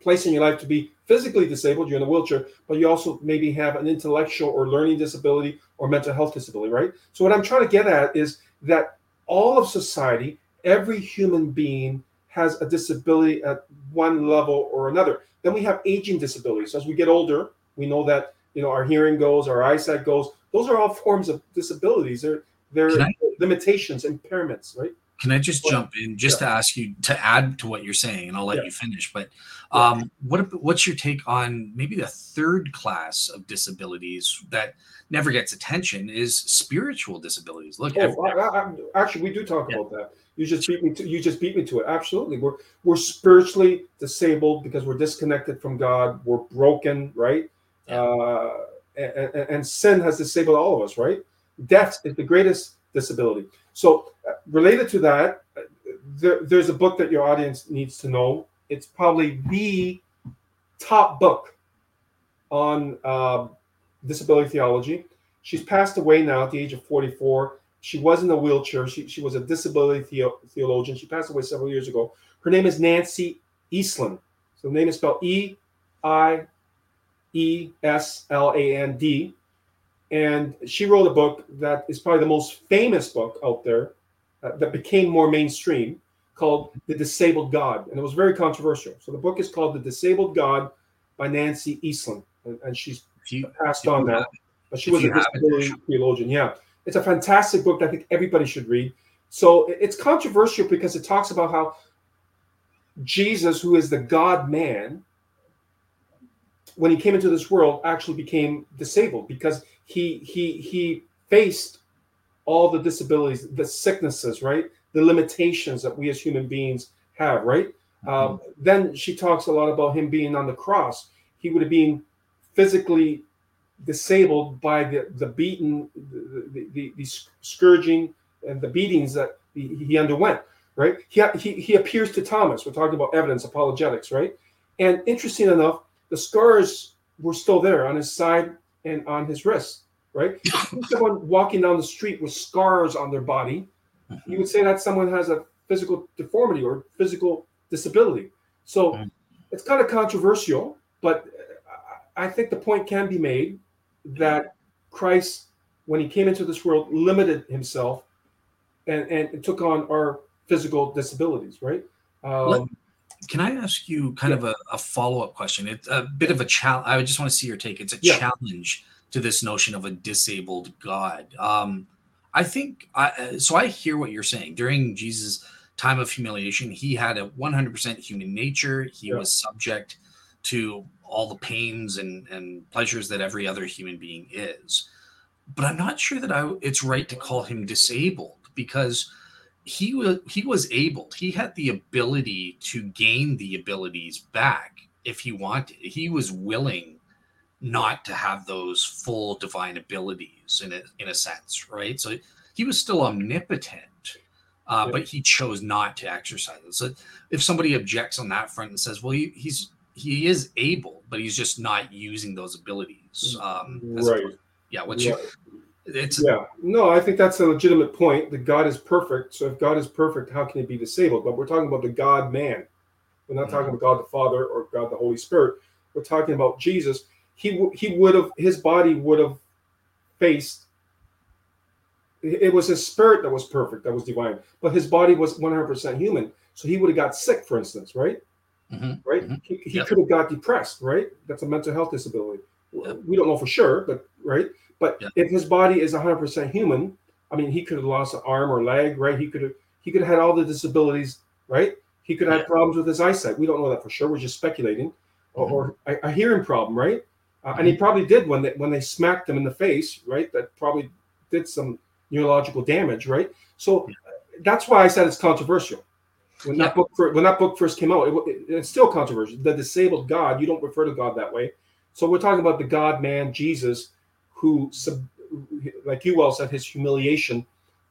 place in your life to be physically disabled, you're in a wheelchair, but you also maybe have an intellectual or learning disability or mental health disability, right? So, what I'm trying to get at is that all of society, every human being has a disability at one level or another. Then we have aging disabilities. As we get older, we know that you know our hearing goes, our eyesight goes. Those are all forms of disabilities. They're they're I, limitations, impairments, right? Can I just jump in just yeah. to ask you to add to what you're saying, and I'll let yeah. you finish. But um, what what's your take on maybe the third class of disabilities that never gets attention is spiritual disabilities? Look, oh, I, I, actually, we do talk about that. You just beat me to you just beat me to it. Absolutely, we're we're spiritually disabled because we're disconnected from God. We're broken, right? Uh, and, and, and sin has disabled all of us, right? Death is the greatest disability. So, uh, related to that, uh, there, there's a book that your audience needs to know. It's probably the top book on uh, disability theology. She's passed away now at the age of 44. She was in a wheelchair. She, she was a disability theo- theologian. She passed away several years ago. Her name is Nancy Eiesland. So the name is spelled E I E S L A N D. And she wrote a book that is probably the most famous book out there uh, that became more mainstream called The Disabled God. And it was very controversial. So the book is called The Disabled God by Nancy Eiesland. And, and she's you, passed on now. But she was a disability theologian. Yeah. It's a fantastic book that I think everybody should read. So it's controversial because it talks about how Jesus, who is the God man, when he came into this world, actually became disabled because he he he faced all the disabilities, the sicknesses, right? The limitations that we as human beings have, right? Mm-hmm. Um, then she talks a lot about him being on the cross. He would have been physically disabled by the the beaten, the, the, the, the scourging and the beatings that he, he underwent. Right? He, he he appears to Thomas. We're talking about evidence apologetics, right? And interesting enough, the scars were still there on his side and on his wrist, right? *laughs* someone walking down the street with scars on their body, you would say that someone has a physical deformity or physical disability. So mm. it's kind of controversial, but I think the point can be made that Christ, when he came into this world, limited himself and, and took on our physical disabilities, right? Um, can I ask you kind yeah. of a, a follow up question? It's a bit of a challenge. I just want to see your take. It's a yeah. challenge to this notion of a disabled God. Um, I think I, so. I hear what you're saying. During Jesus' time of humiliation, he had a 100% human nature. He yeah. was subject to all the pains and, and pleasures that every other human being is. But I'm not sure that I, it's right to call him disabled because he was he was able he had the ability to gain the abilities back if he wanted. He was willing not to have those full divine abilities in a, in a sense right? So he was still omnipotent uh, yeah. but he chose not to exercise it. So if somebody objects on that front and says well he, he's he is able but he's just not using those abilities um, right. yeah what's right. your it's yeah. No, I think that's a legitimate point. That God is perfect. So if God is perfect, how can he be disabled? But we're talking about the God man. We're not mm-hmm. talking about God the Father or God the Holy Spirit. We're talking about Jesus. He he would have his body would have faced. It was his spirit that was perfect, that was divine, but his body was 100% human. So he would have got sick, for instance, right? Mm-hmm. Right? Mm-hmm. He, he yep. could have got depressed, right? That's a mental health disability. Yep. We don't know for sure, but right but yeah. if his body is 100% human, I mean, he could have lost an arm or leg, right? He could have he could have had all the disabilities, right? He could have yeah. problems with his eyesight. We don't know that for sure. We're just speculating, mm-hmm. or, or a, a, hearing problem, right? Uh, mm-hmm. And he mm-hmm. probably did when they when they smacked him in the face, right? That probably did some neurological damage, right? So yeah. that's why I said it's controversial. When that book for, when that book first came out, it, it, it's still controversial. The disabled God, you don't refer to God that way. So we're talking about the God man Jesus who, like you well said, his humiliation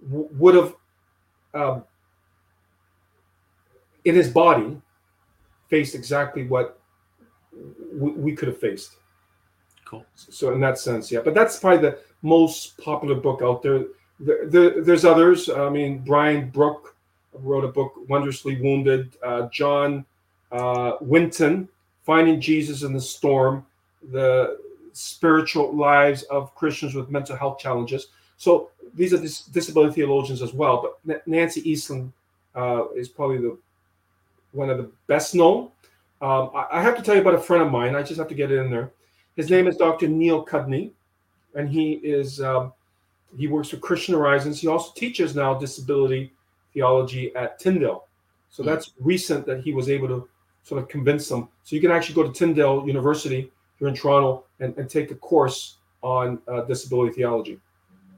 would have, um, in his body, faced exactly what we could have faced. Cool. So in that sense, yeah. But that's probably the most popular book out there. there, there's others. I mean, Brian Brock wrote a book, Wondrously Wounded. Uh, John uh, Swinton, Finding Jesus in the Storm. The spiritual lives of Christians with mental health challenges. So these are dis- disability theologians as well. But Nancy Eiesland uh, is probably the one of the best known. Um, I, I, have to tell you about a friend of mine. I just have to get it in there. His name is Dr. Neil Cudney, and he is um, he works for Christian Horizons. He also teaches now disability theology at Tyndale. So Hmm. that's recent that he was able to sort of convince them. So you can actually go to Tyndale University here in Toronto and, and take a course on uh, disability theology.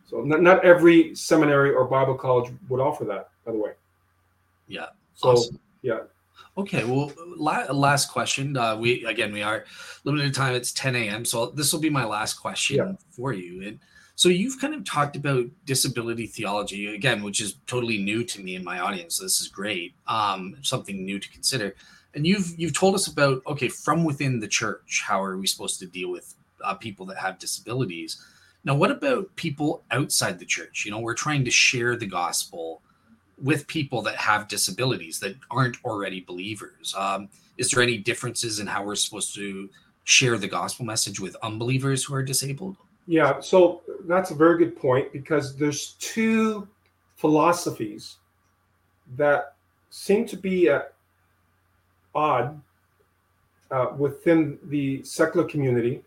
So not, not every seminary or Bible college would offer that, by the way. Yeah. So Awesome. yeah. Okay. Well, la- last question. Uh, we again we are limited time. It's 10 a.m. So this will be my last question Yeah. for you. And so you've kind of talked about disability theology again, which is totally new to me and my audience. So this is great. Um, something new to consider. And you've you've told us about okay from within the church. How are we supposed to deal with uh, people that have disabilities? Now, what about people outside the church? You know, we're trying to share the gospel with people that have disabilities that aren't already believers. Um, is there any differences in how we're supposed to share the gospel message with unbelievers who are disabled? Yeah, so that's a very good point because there's two philosophies that seem to be at odd uh, within the secular community,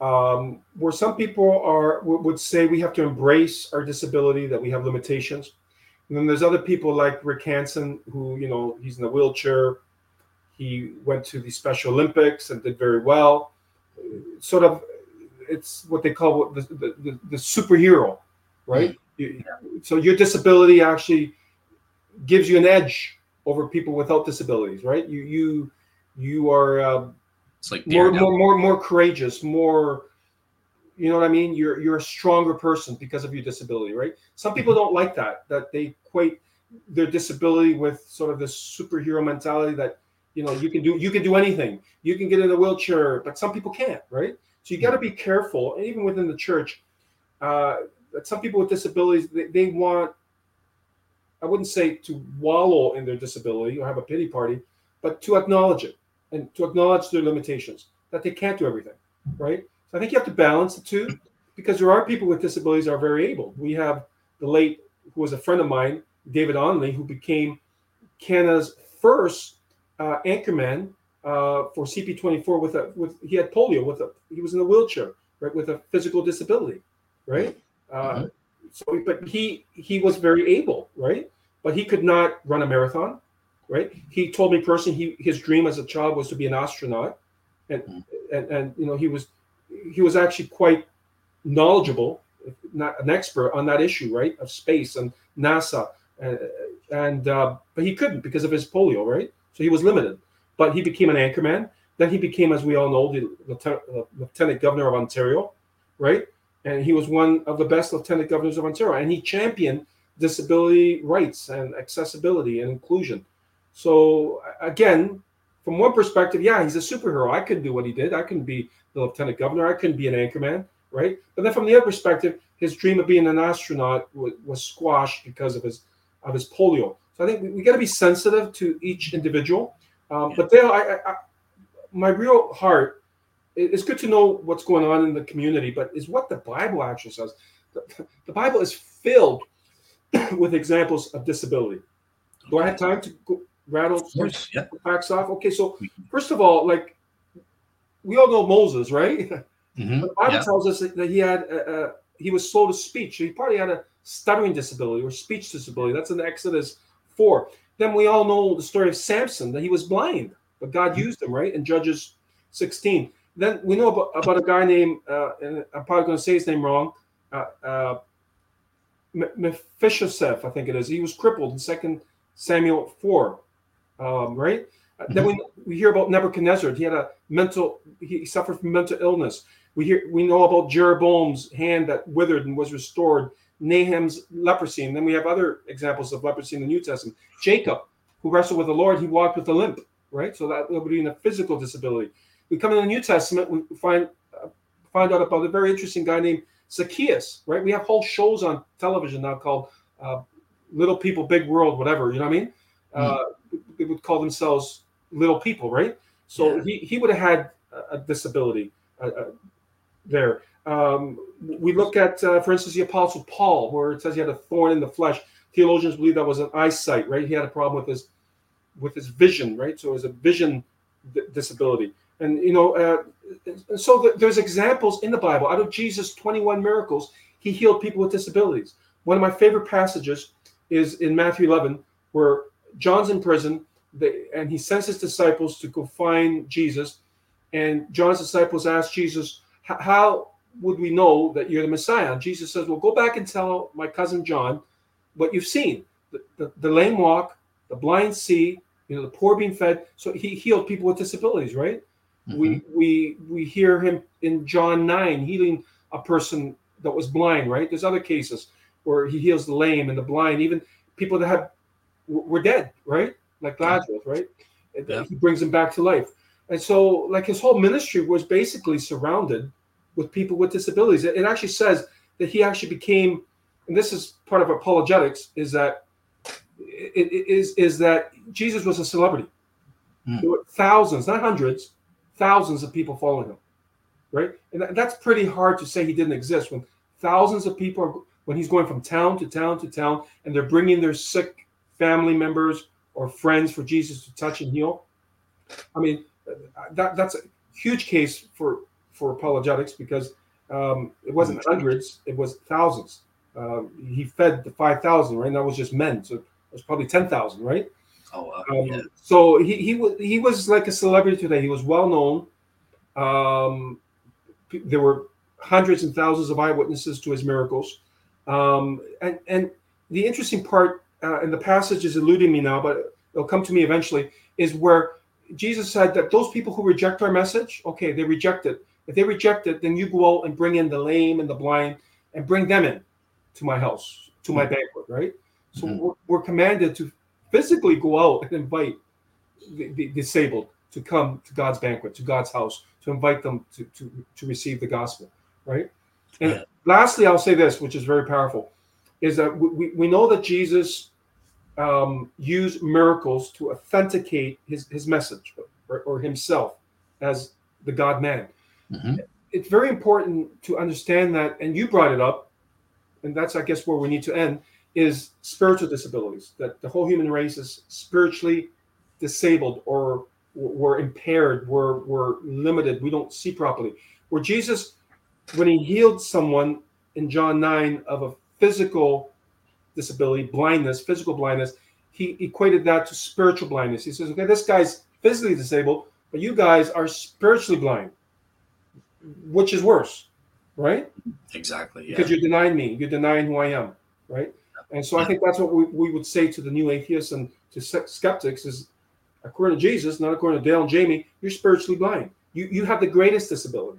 um, where some people are would say we have to embrace our disability, that we have limitations, and then there's other people like Rick Hansen, who you know he's in a wheelchair. He went to the Special Olympics and did very well. Sort of it's what they call the, the, the, the superhero, right? You, so your disability actually gives you an edge over people without disabilities, right? You you you are uh, It's like more, more more more courageous, more you know what I mean? You're you're a stronger person because of your disability, right? Some people don't like that, that they equate their disability with sort of this superhero mentality that you know you can do you can do anything. You can get in a wheelchair, but some people can't, right? So you got to be careful, and even within the church, uh, some people with disabilities they, they want. I wouldn't say to wallow in their disability or have a pity party, but to acknowledge it and to acknowledge their limitations, that they can't do everything, right? So I think you have to balance the two because there are people with disabilities are very able. We have the late, who was a friend of mine, David Onley, who became Canada's first uh, anchorman uh, for CP24 with a with he had polio with a he was in a wheelchair right with a physical disability right uh, Mhm. So but he he was very able right? But he could not run a marathon right? He told me personally he his dream as a child was to be an astronaut. And Mhm. and, and you know he was he was actually quite knowledgeable not an expert on that issue right of space and nasa. And, and uh, but he couldn't because of his polio right? So he was limited. But he became an anchorman. Then he became as we all know the lieutenant, uh, lieutenant governor of ontario right and he was one of the best lieutenant governors of ontario. And he championed disability rights and accessibility and inclusion. So again from one perspective yeah he's a superhero. I couldn't do what he did. I couldn't be the lieutenant governor. I couldn't be an anchorman right? But then from the other perspective his dream of being an astronaut was, was squashed because of his of his polio. So i think we, we got to be sensitive to each individual. Um, but Dale, I, I, my real heart, it's good to know what's going on in the community, but is what the Bible actually says. The, the Bible is filled *clears throat* with examples of disability. Do I have time to go, rattle Of course, yeah. the facts off? Okay, so first of all, like we all know Moses, right? *laughs* Mhm. The Bible Yeah. tells us that he had uh, uh, he was slow to speech. He probably had a stuttering disability or speech disability. That's in Exodus four. Then we all know the story of Samson that he was blind, but God Mm-hmm. used him right in Judges sixteen. Then we know about, about a guy named uh, and I'm probably going to say his name wrong. Uh, uh, Mephibosheth, I think it is. He was crippled in Second Samuel four, um, right? Uh, Then we, we hear about Nebuchadnezzar. He had a mental. He suffered from mental illness. We hear we know about Jeroboam's hand that withered and was restored. Nahum's leprosy, and then we have other examples of leprosy in the New Testament. Jacob, who wrestled with the Lord, he walked with a limp, right? So that would be in a physical disability. We come in the New Testament, we find uh, find out about a very interesting guy named Zacchaeus, right? We have whole shows on television now called uh, Little People, Big World, whatever. You know what I mean? Uh, they would call themselves little people, right? So Yeah. he, he would have had a, a disability uh, uh, there. Um, we look at, uh, for instance, the Apostle Paul, where it says he had a thorn in the flesh. Theologians believe that was an eyesight, right? He had a problem with his with his vision, right? So it was a vision d- disability, and you know, uh, so th- there's examples in the Bible. Out of Jesus' 21 miracles, he healed people with disabilities. One of my favorite passages is in Matthew 11, where John's in prison they, and he sends his disciples to go find Jesus. And John's disciples ask Jesus, How would we know that you're the Messiah? and Jesus says, Well, go back and tell my cousin John what you've seen. The, the, the lame walk, the blind see, you know, the poor being fed. So he healed people with disabilities, right? Mm-hmm. We we we hear him in John 9 healing a person that was blind, right? There's other cases where he heals the lame and the blind, even people that have were dead, right? Like Lazarus, right? Yeah. He brings them back to life. And so, like his whole ministry was basically surrounded with people with disabilities. It actually says that he actually became, and this is part of apologetics, is that it, it is is that Jesus was a celebrity. Mm. There were thousands, not hundreds, thousands of people following him, right? And that's pretty hard to say he didn't exist when thousands of people are when he's going from town to town to town and they're bringing their sick family members or friends for Jesus to touch and heal. I mean, that that's a huge case for for apologetics because um, it wasn't hundreds, it was thousands. Uh, he fed the 5,000, right? And that was just men. So it was probably 10,000, right? Oh, uh, um, yeah. So he, he, was, he was like a celebrity today. He was well known. Um, there were hundreds and thousands of eyewitnesses to his miracles. Um, and, and the interesting part, uh, and the passage is eluding me now, but it'll come to me eventually, is where Jesus said that those people who reject our message, okay, they reject it. If they reject it, then you go out and bring in the lame and the blind and bring them in to my house, to my mm-hmm. banquet, right? So mm-hmm. we're, we're, commanded to physically go out and invite the, the, disabled to come to God's banquet, to God's house, to invite them to, to, to receive the gospel, right? And yeah. lastly, I'll say this, which is very powerful, is that we, we know that Jesus um, used miracles to authenticate his, his message or, or himself as the God man. Mm-hmm. It's very important to understand that, and you brought it up, and that's, I guess, where we need to end is spiritual disabilities. That the whole human race is spiritually disabled or we're impaired, we're, we're limited, we don't see properly. Where Jesus, when he healed someone in John 9 of a physical disability, blindness, physical blindness, he equated that to spiritual blindness. He says, okay, this guy's physically disabled, but you guys are spiritually blind which is worse, right? Exactly. Yeah. Because you're denying me, you're denying who I am, right? And so I think that's what we, we would say to the new atheists and to skeptics is according to Jesus, not according to Dale and Jaime, you're spiritually blind. You you have the greatest disability.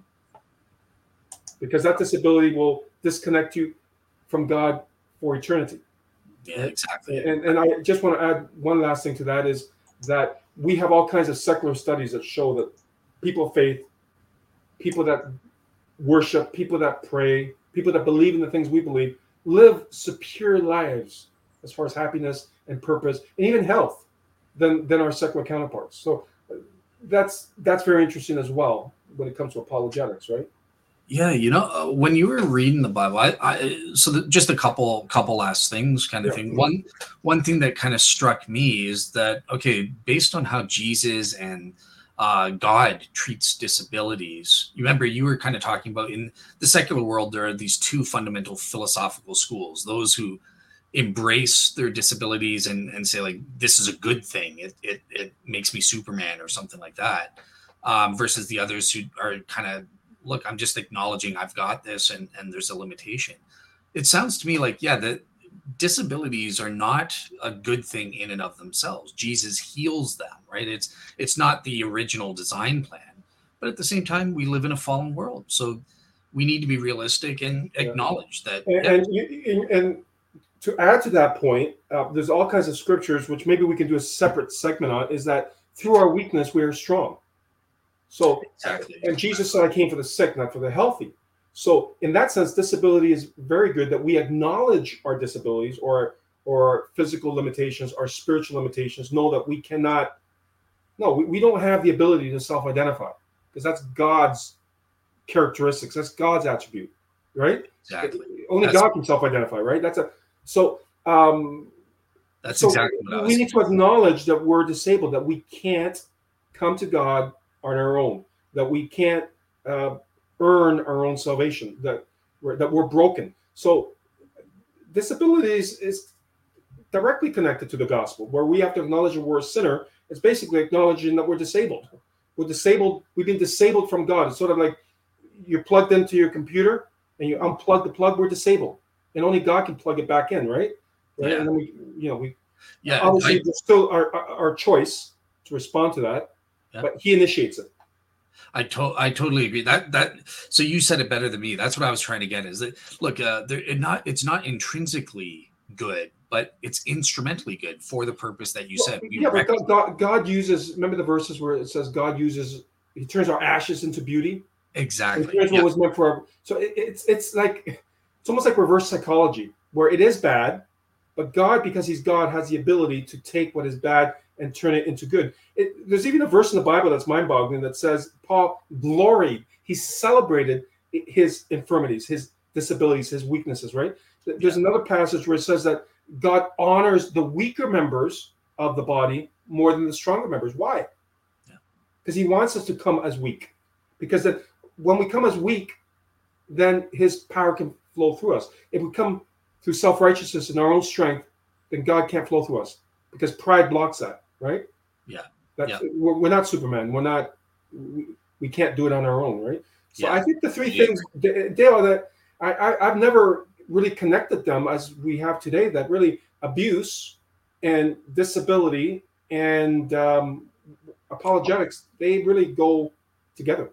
Because that disability will disconnect you from God for eternity. Yeah, exactly. And and I just want to add one last thing to that is that we have all kinds of secular studies that show that people of faith people that worship, people that pray, people that believe in the things we believe, live superior lives as far as happiness and purpose and even health than than our secular counterparts. So that's that's very interesting as well when it comes to apologetics, right? Yeah, you know, uh, when you were reading the Bible, I, I so the, just a couple couple last things, kind of yeah. thing. One one thing that kind of struck me is that okay, based on how Jesus and uh, God treats disabilities. You remember you were kind of talking about in the secular world, there are these two fundamental philosophical schools those who embrace their disabilities and, and say, like, this is a good thing, it, it, it makes me Superman or something like that, um, versus the others who are kind of, look, I'm just acknowledging I've got this and, and there's a limitation. It sounds to me like, yeah, that disabilities are not a good thing in and of themselves. Jesus heals them, right? It's it's not the original design plan, but at the same time, we live in a fallen world, so we need to be realistic and acknowledge that. And, yeah. and, you, and to add to that point, uh, there's all kinds of scriptures which maybe we can do a separate segment on. Is that through our weakness we are strong. So, exactly. and Jesus said, "I came for the sick, not for the healthy." So in that sense, disability is very good that we acknowledge our disabilities or or physical limitations, our spiritual limitations, know that we cannot, no, we, we don't have the ability to self-identify because that's God's characteristics, that's God's attribute, right? Exactly. Only that's, God can self-identify, right? That's a so um that's so exactly what we need to acknowledge that we're disabled, that we can't come to God on our own, that we can't uh, earn our own salvation, that we're, that we're broken. So disabilities is directly connected to the gospel, where we have to acknowledge that we're a sinner. It's basically acknowledging that we're disabled. We're disabled. We've been disabled from God. It's sort of like you're plugged into your computer and you unplug the plug. We're disabled, and only God can plug it back in, right? Right. Yeah. And then we, you know, we Yeah, obviously I- there's still our, our our choice to respond to that, Yeah. but He initiates it. I to- I totally agree. That that so you said it better than me. That's what I was trying to get. Is that look, uh, there it not it's not intrinsically good, but it's instrumentally good for the purpose that you said. We yeah, but God, God, God uses. Remember the verses where it says God uses. He turns our ashes into beauty. And exactly. turns what was meant for. Our, so it, it's it's like it's almost like reverse psychology, where it is bad, but God, because He's God, has the ability to take what is bad and turn it into good. It, there's even a verse in the Bible that's mind-boggling that says Paul gloried. He celebrated his infirmities, his disabilities, his weaknesses. Right. There's another passage where it says that God honors the weaker members of the body more than the stronger members. Why? Yeah. Because He wants us to come as weak. Because then when we come as weak, then His power can flow through us. If we come through self righteousness and our own strength, then God can't flow through us because pride blocks that, right? Yeah. That's, Yeah. We're, we're not Superman. We're not. We, can't do it on our own, right? So Yeah. I think the three Yeah. things, Dale, that I, I I've never really connected them as we have today. That really abuse and disability and um, apologetics they really go together.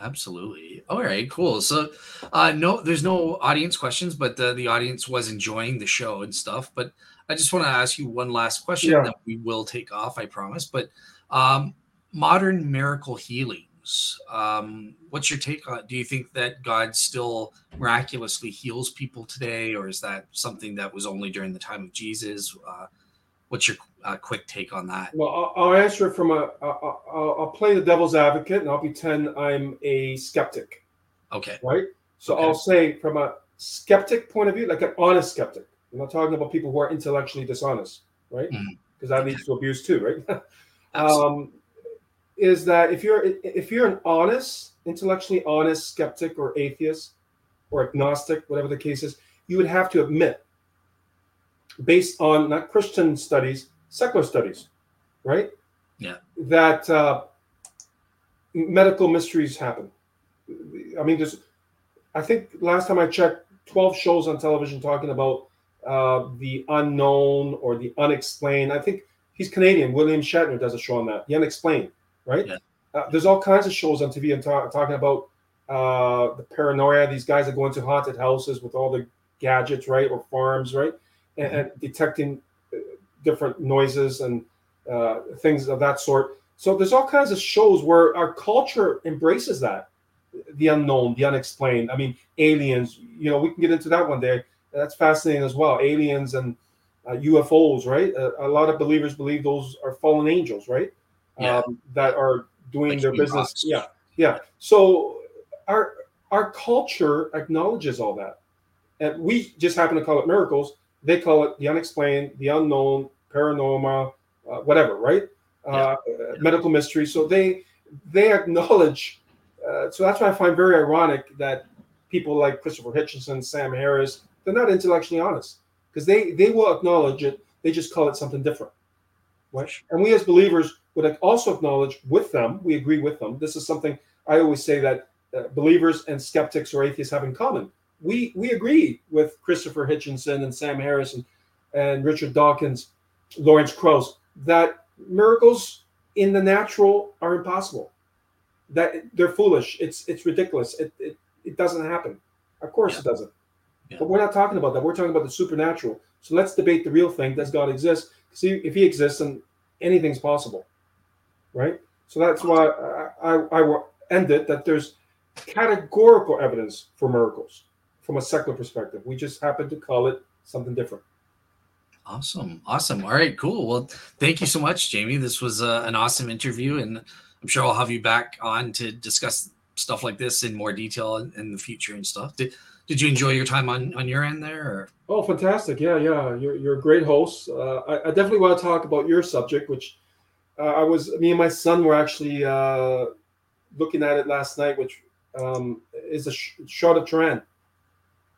Absolutely. All right, cool. So, uh, no, there's no audience questions, but the, the audience was enjoying the show and stuff. But I just want to ask you one last question Yeah. that we will take off, I promise. But um, modern miracle healings, um, what's your take on? Do you think that God still miraculously heals people today, or is that something that was only during the time of Jesus? Uh, what's your uh, quick take on that? Well, I'll, I'll answer it from a. I'll, I'll I'll play the devil's advocate and I'll pretend I'm a skeptic, Okay. right? So Okay. I'll say from a skeptic point of view, like an honest skeptic. I'm not talking about people who are intellectually dishonest, right? Mhm. Because that leads to abuse too, right? *laughs* Um, is that if you're if you're an honest, intellectually honest skeptic or atheist or agnostic, whatever the case is, you would have to admit, based on not Christian studies, secular studies, right? Yeah. That uh, medical mysteries happen. I mean, there's, I think last time I checked, 12 shows on television talking about uh, the unknown or the unexplained. I think he's Canadian. William Shatner does a show on that. The unexplained, right? Yeah. Uh, there's all kinds of shows on TV and ta- talking about uh, the paranoia. These guys that go into haunted houses with all the gadgets, right, or farms, right, and, and detecting uh, different noises and uh, things of that sort. So there's all kinds of shows where our culture embraces that, the unknown, the unexplained. I mean, aliens. You know, we can get into that one day. That's fascinating as well. Aliens and uh, UFOs, right? A, a lot of believers believe those are fallen angels, right? Yeah. Um, that are doing Like their business. box. Yeah, yeah. So our our culture acknowledges all that, and we just happen to call it miracles. They call it the unexplained, the unknown, paranormal, uh, whatever, right? Uh, uh, medical mystery. So they they acknowledge. Uh, so that's why I find very ironic that people like Christopher Hitchens, Sam Harris, they're not intellectually honest because they they will acknowledge it. They just call it something different. Right? And we as believers would also acknowledge with them. We agree with them. This is something I always say that uh, believers and skeptics or atheists have in common. We we agree with Christopher Hitchinson and Sam Harris and, and Richard Dawkins, Lawrence Krauss that miracles in the natural are impossible. That they're foolish. It's it's ridiculous. It it, it doesn't happen. Of course Yeah. it doesn't. Yeah. But we're not talking about that. We're talking about the supernatural. So let's debate the real thing. Does God exist? See, if He exists, then anything's possible, right? So that's why I, I, I will end it that there's categorical evidence for miracles from a secular perspective. We just happen to call it something different. Awesome. Awesome. All right, cool. Well, thank you so much, Jaime. This was uh, an awesome interview, and I'm sure I'll have you back on to discuss stuff like this in more detail in, in the future and stuff. Did, did you enjoy your time on, on your end there? Or? Oh, fantastic! Yeah, yeah, you're, you're a great host. Uh, I, I definitely want to talk about your subject, which uh, I was. Me and my son were actually uh, looking at it last night, which um, is a sh- Shroud of Turin.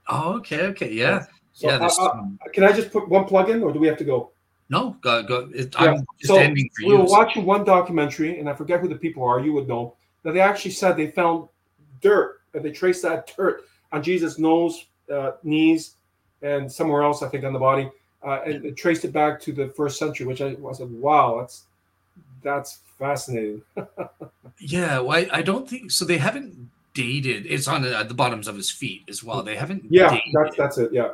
Oh, okay. Okay. Yeah. So yeah, I- there's I- can I just put one plug in, or do we have to go? no, go go. It, Yeah, I'm just so ending for we were so- watching one documentary, and I forget who the people are. You would know that they actually said they found dirt, and they traced that dirt on Jesus' nose, uh, knees, and somewhere else, I think, on the body, uh, and they traced it back to the first century. Which I, I said, "Wow, that's that's fascinating." *laughs* Yeah, well, I, I don't think so. They haven't dated. It's on the, the bottoms of his feet as well. They haven't. Yeah, dated. that's that's it. Yeah,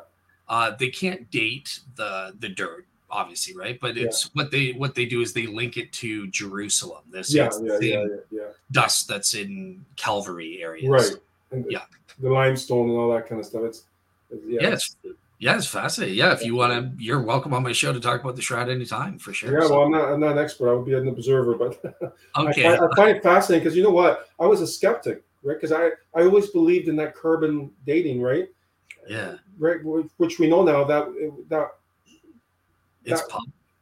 uh, they can't date the the dirt, obviously, right? But it's what they what they do is they link it to Jerusalem. This yeah, yeah, yeah, yeah, yeah. dust that's in Calvary areas. Right. And Yeah. The limestone and all that kind of stuff. It's, it's yeah, Yeah, it's, yeah, it's fascinating. Yeah, if you want to, you're welcome on my show to talk about the shroud anytime for sure. yeah. So- Well, I'm not I'm not an expert. I would be an observer, but *laughs* okay. I, find, I find it fascinating because you know what? I was a skeptic, right? Because I I always believed in that carbon dating, right? yeah, Right, which we know now that that it's that-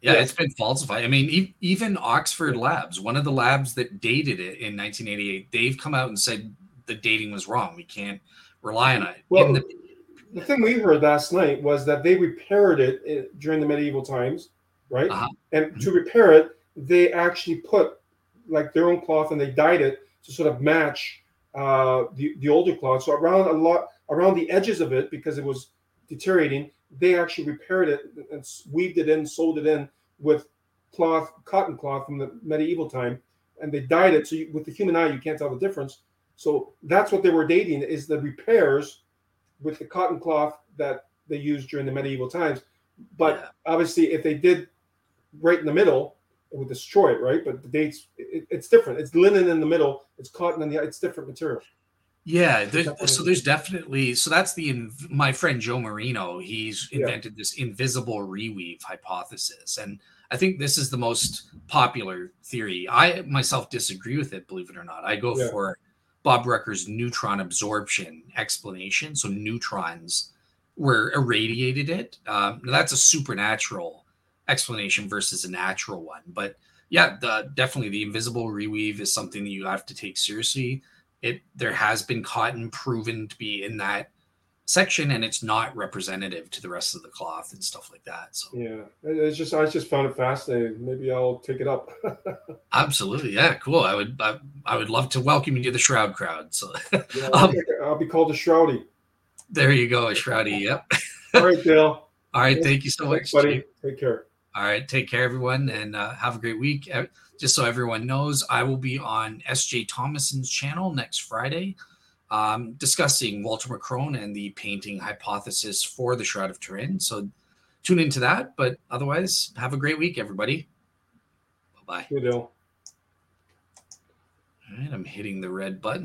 yeah, yeah. it's been falsified. I mean, even Oxford Labs, one of the labs that dated it in 1988, they've come out and said the dating was wrong. We can't rely on it. Well, the- the thing we heard last night was that they repaired it during the medieval times, right? Uh-huh. And to repair it, they actually put like their own cloth and they dyed it to sort of match uh, the the older cloth. So around a lot around the edges of it, because it was deteriorating, they actually repaired it and weaved it in, sold it in with cloth, cotton cloth from the medieval time, and they dyed it. So you, with the human eye, you can't tell the difference. So that's what they were dating is the repairs with the cotton cloth that they used during the medieval times. But Yeah. obviously, if they did right in the middle, it would destroy it, right? But the dates, it, it's different. It's linen in the middle. It's cotton in the. It's different material. Yeah, there's, so there's definitely so that's the my friend Joe Marino. He's Yeah. invented this invisible reweave hypothesis, and I think this is the most popular theory. I myself disagree with it, believe it or not. I go Yeah. for Bob Rucker's neutron absorption explanation. So neutrons were irradiated it. Um, now that's a supernatural explanation versus a natural one, but yeah, the, definitely the invisible reweave is something that you have to take seriously it there has been cotton proven to be in that section and it's not representative to the rest of the cloth and stuff like that so Yeah, it's just I just found it fascinating. Maybe I'll take it up. *laughs* absolutely yeah cool i would I, I would love to welcome you to the shroud crowd so Yeah, *laughs* Um, I'll be called a shroudy. there you go a shroudy yep *laughs* All right, Dale. all right thank you so much buddy. Take care. all right take care everyone and uh, have a great week just so everyone knows i will be on sj thomason's channel next friday um, discussing walter mccrone and the painting hypothesis for the shroud of turin. So tune into that but otherwise have a great week everybody. Bye bye all right i'm hitting the red button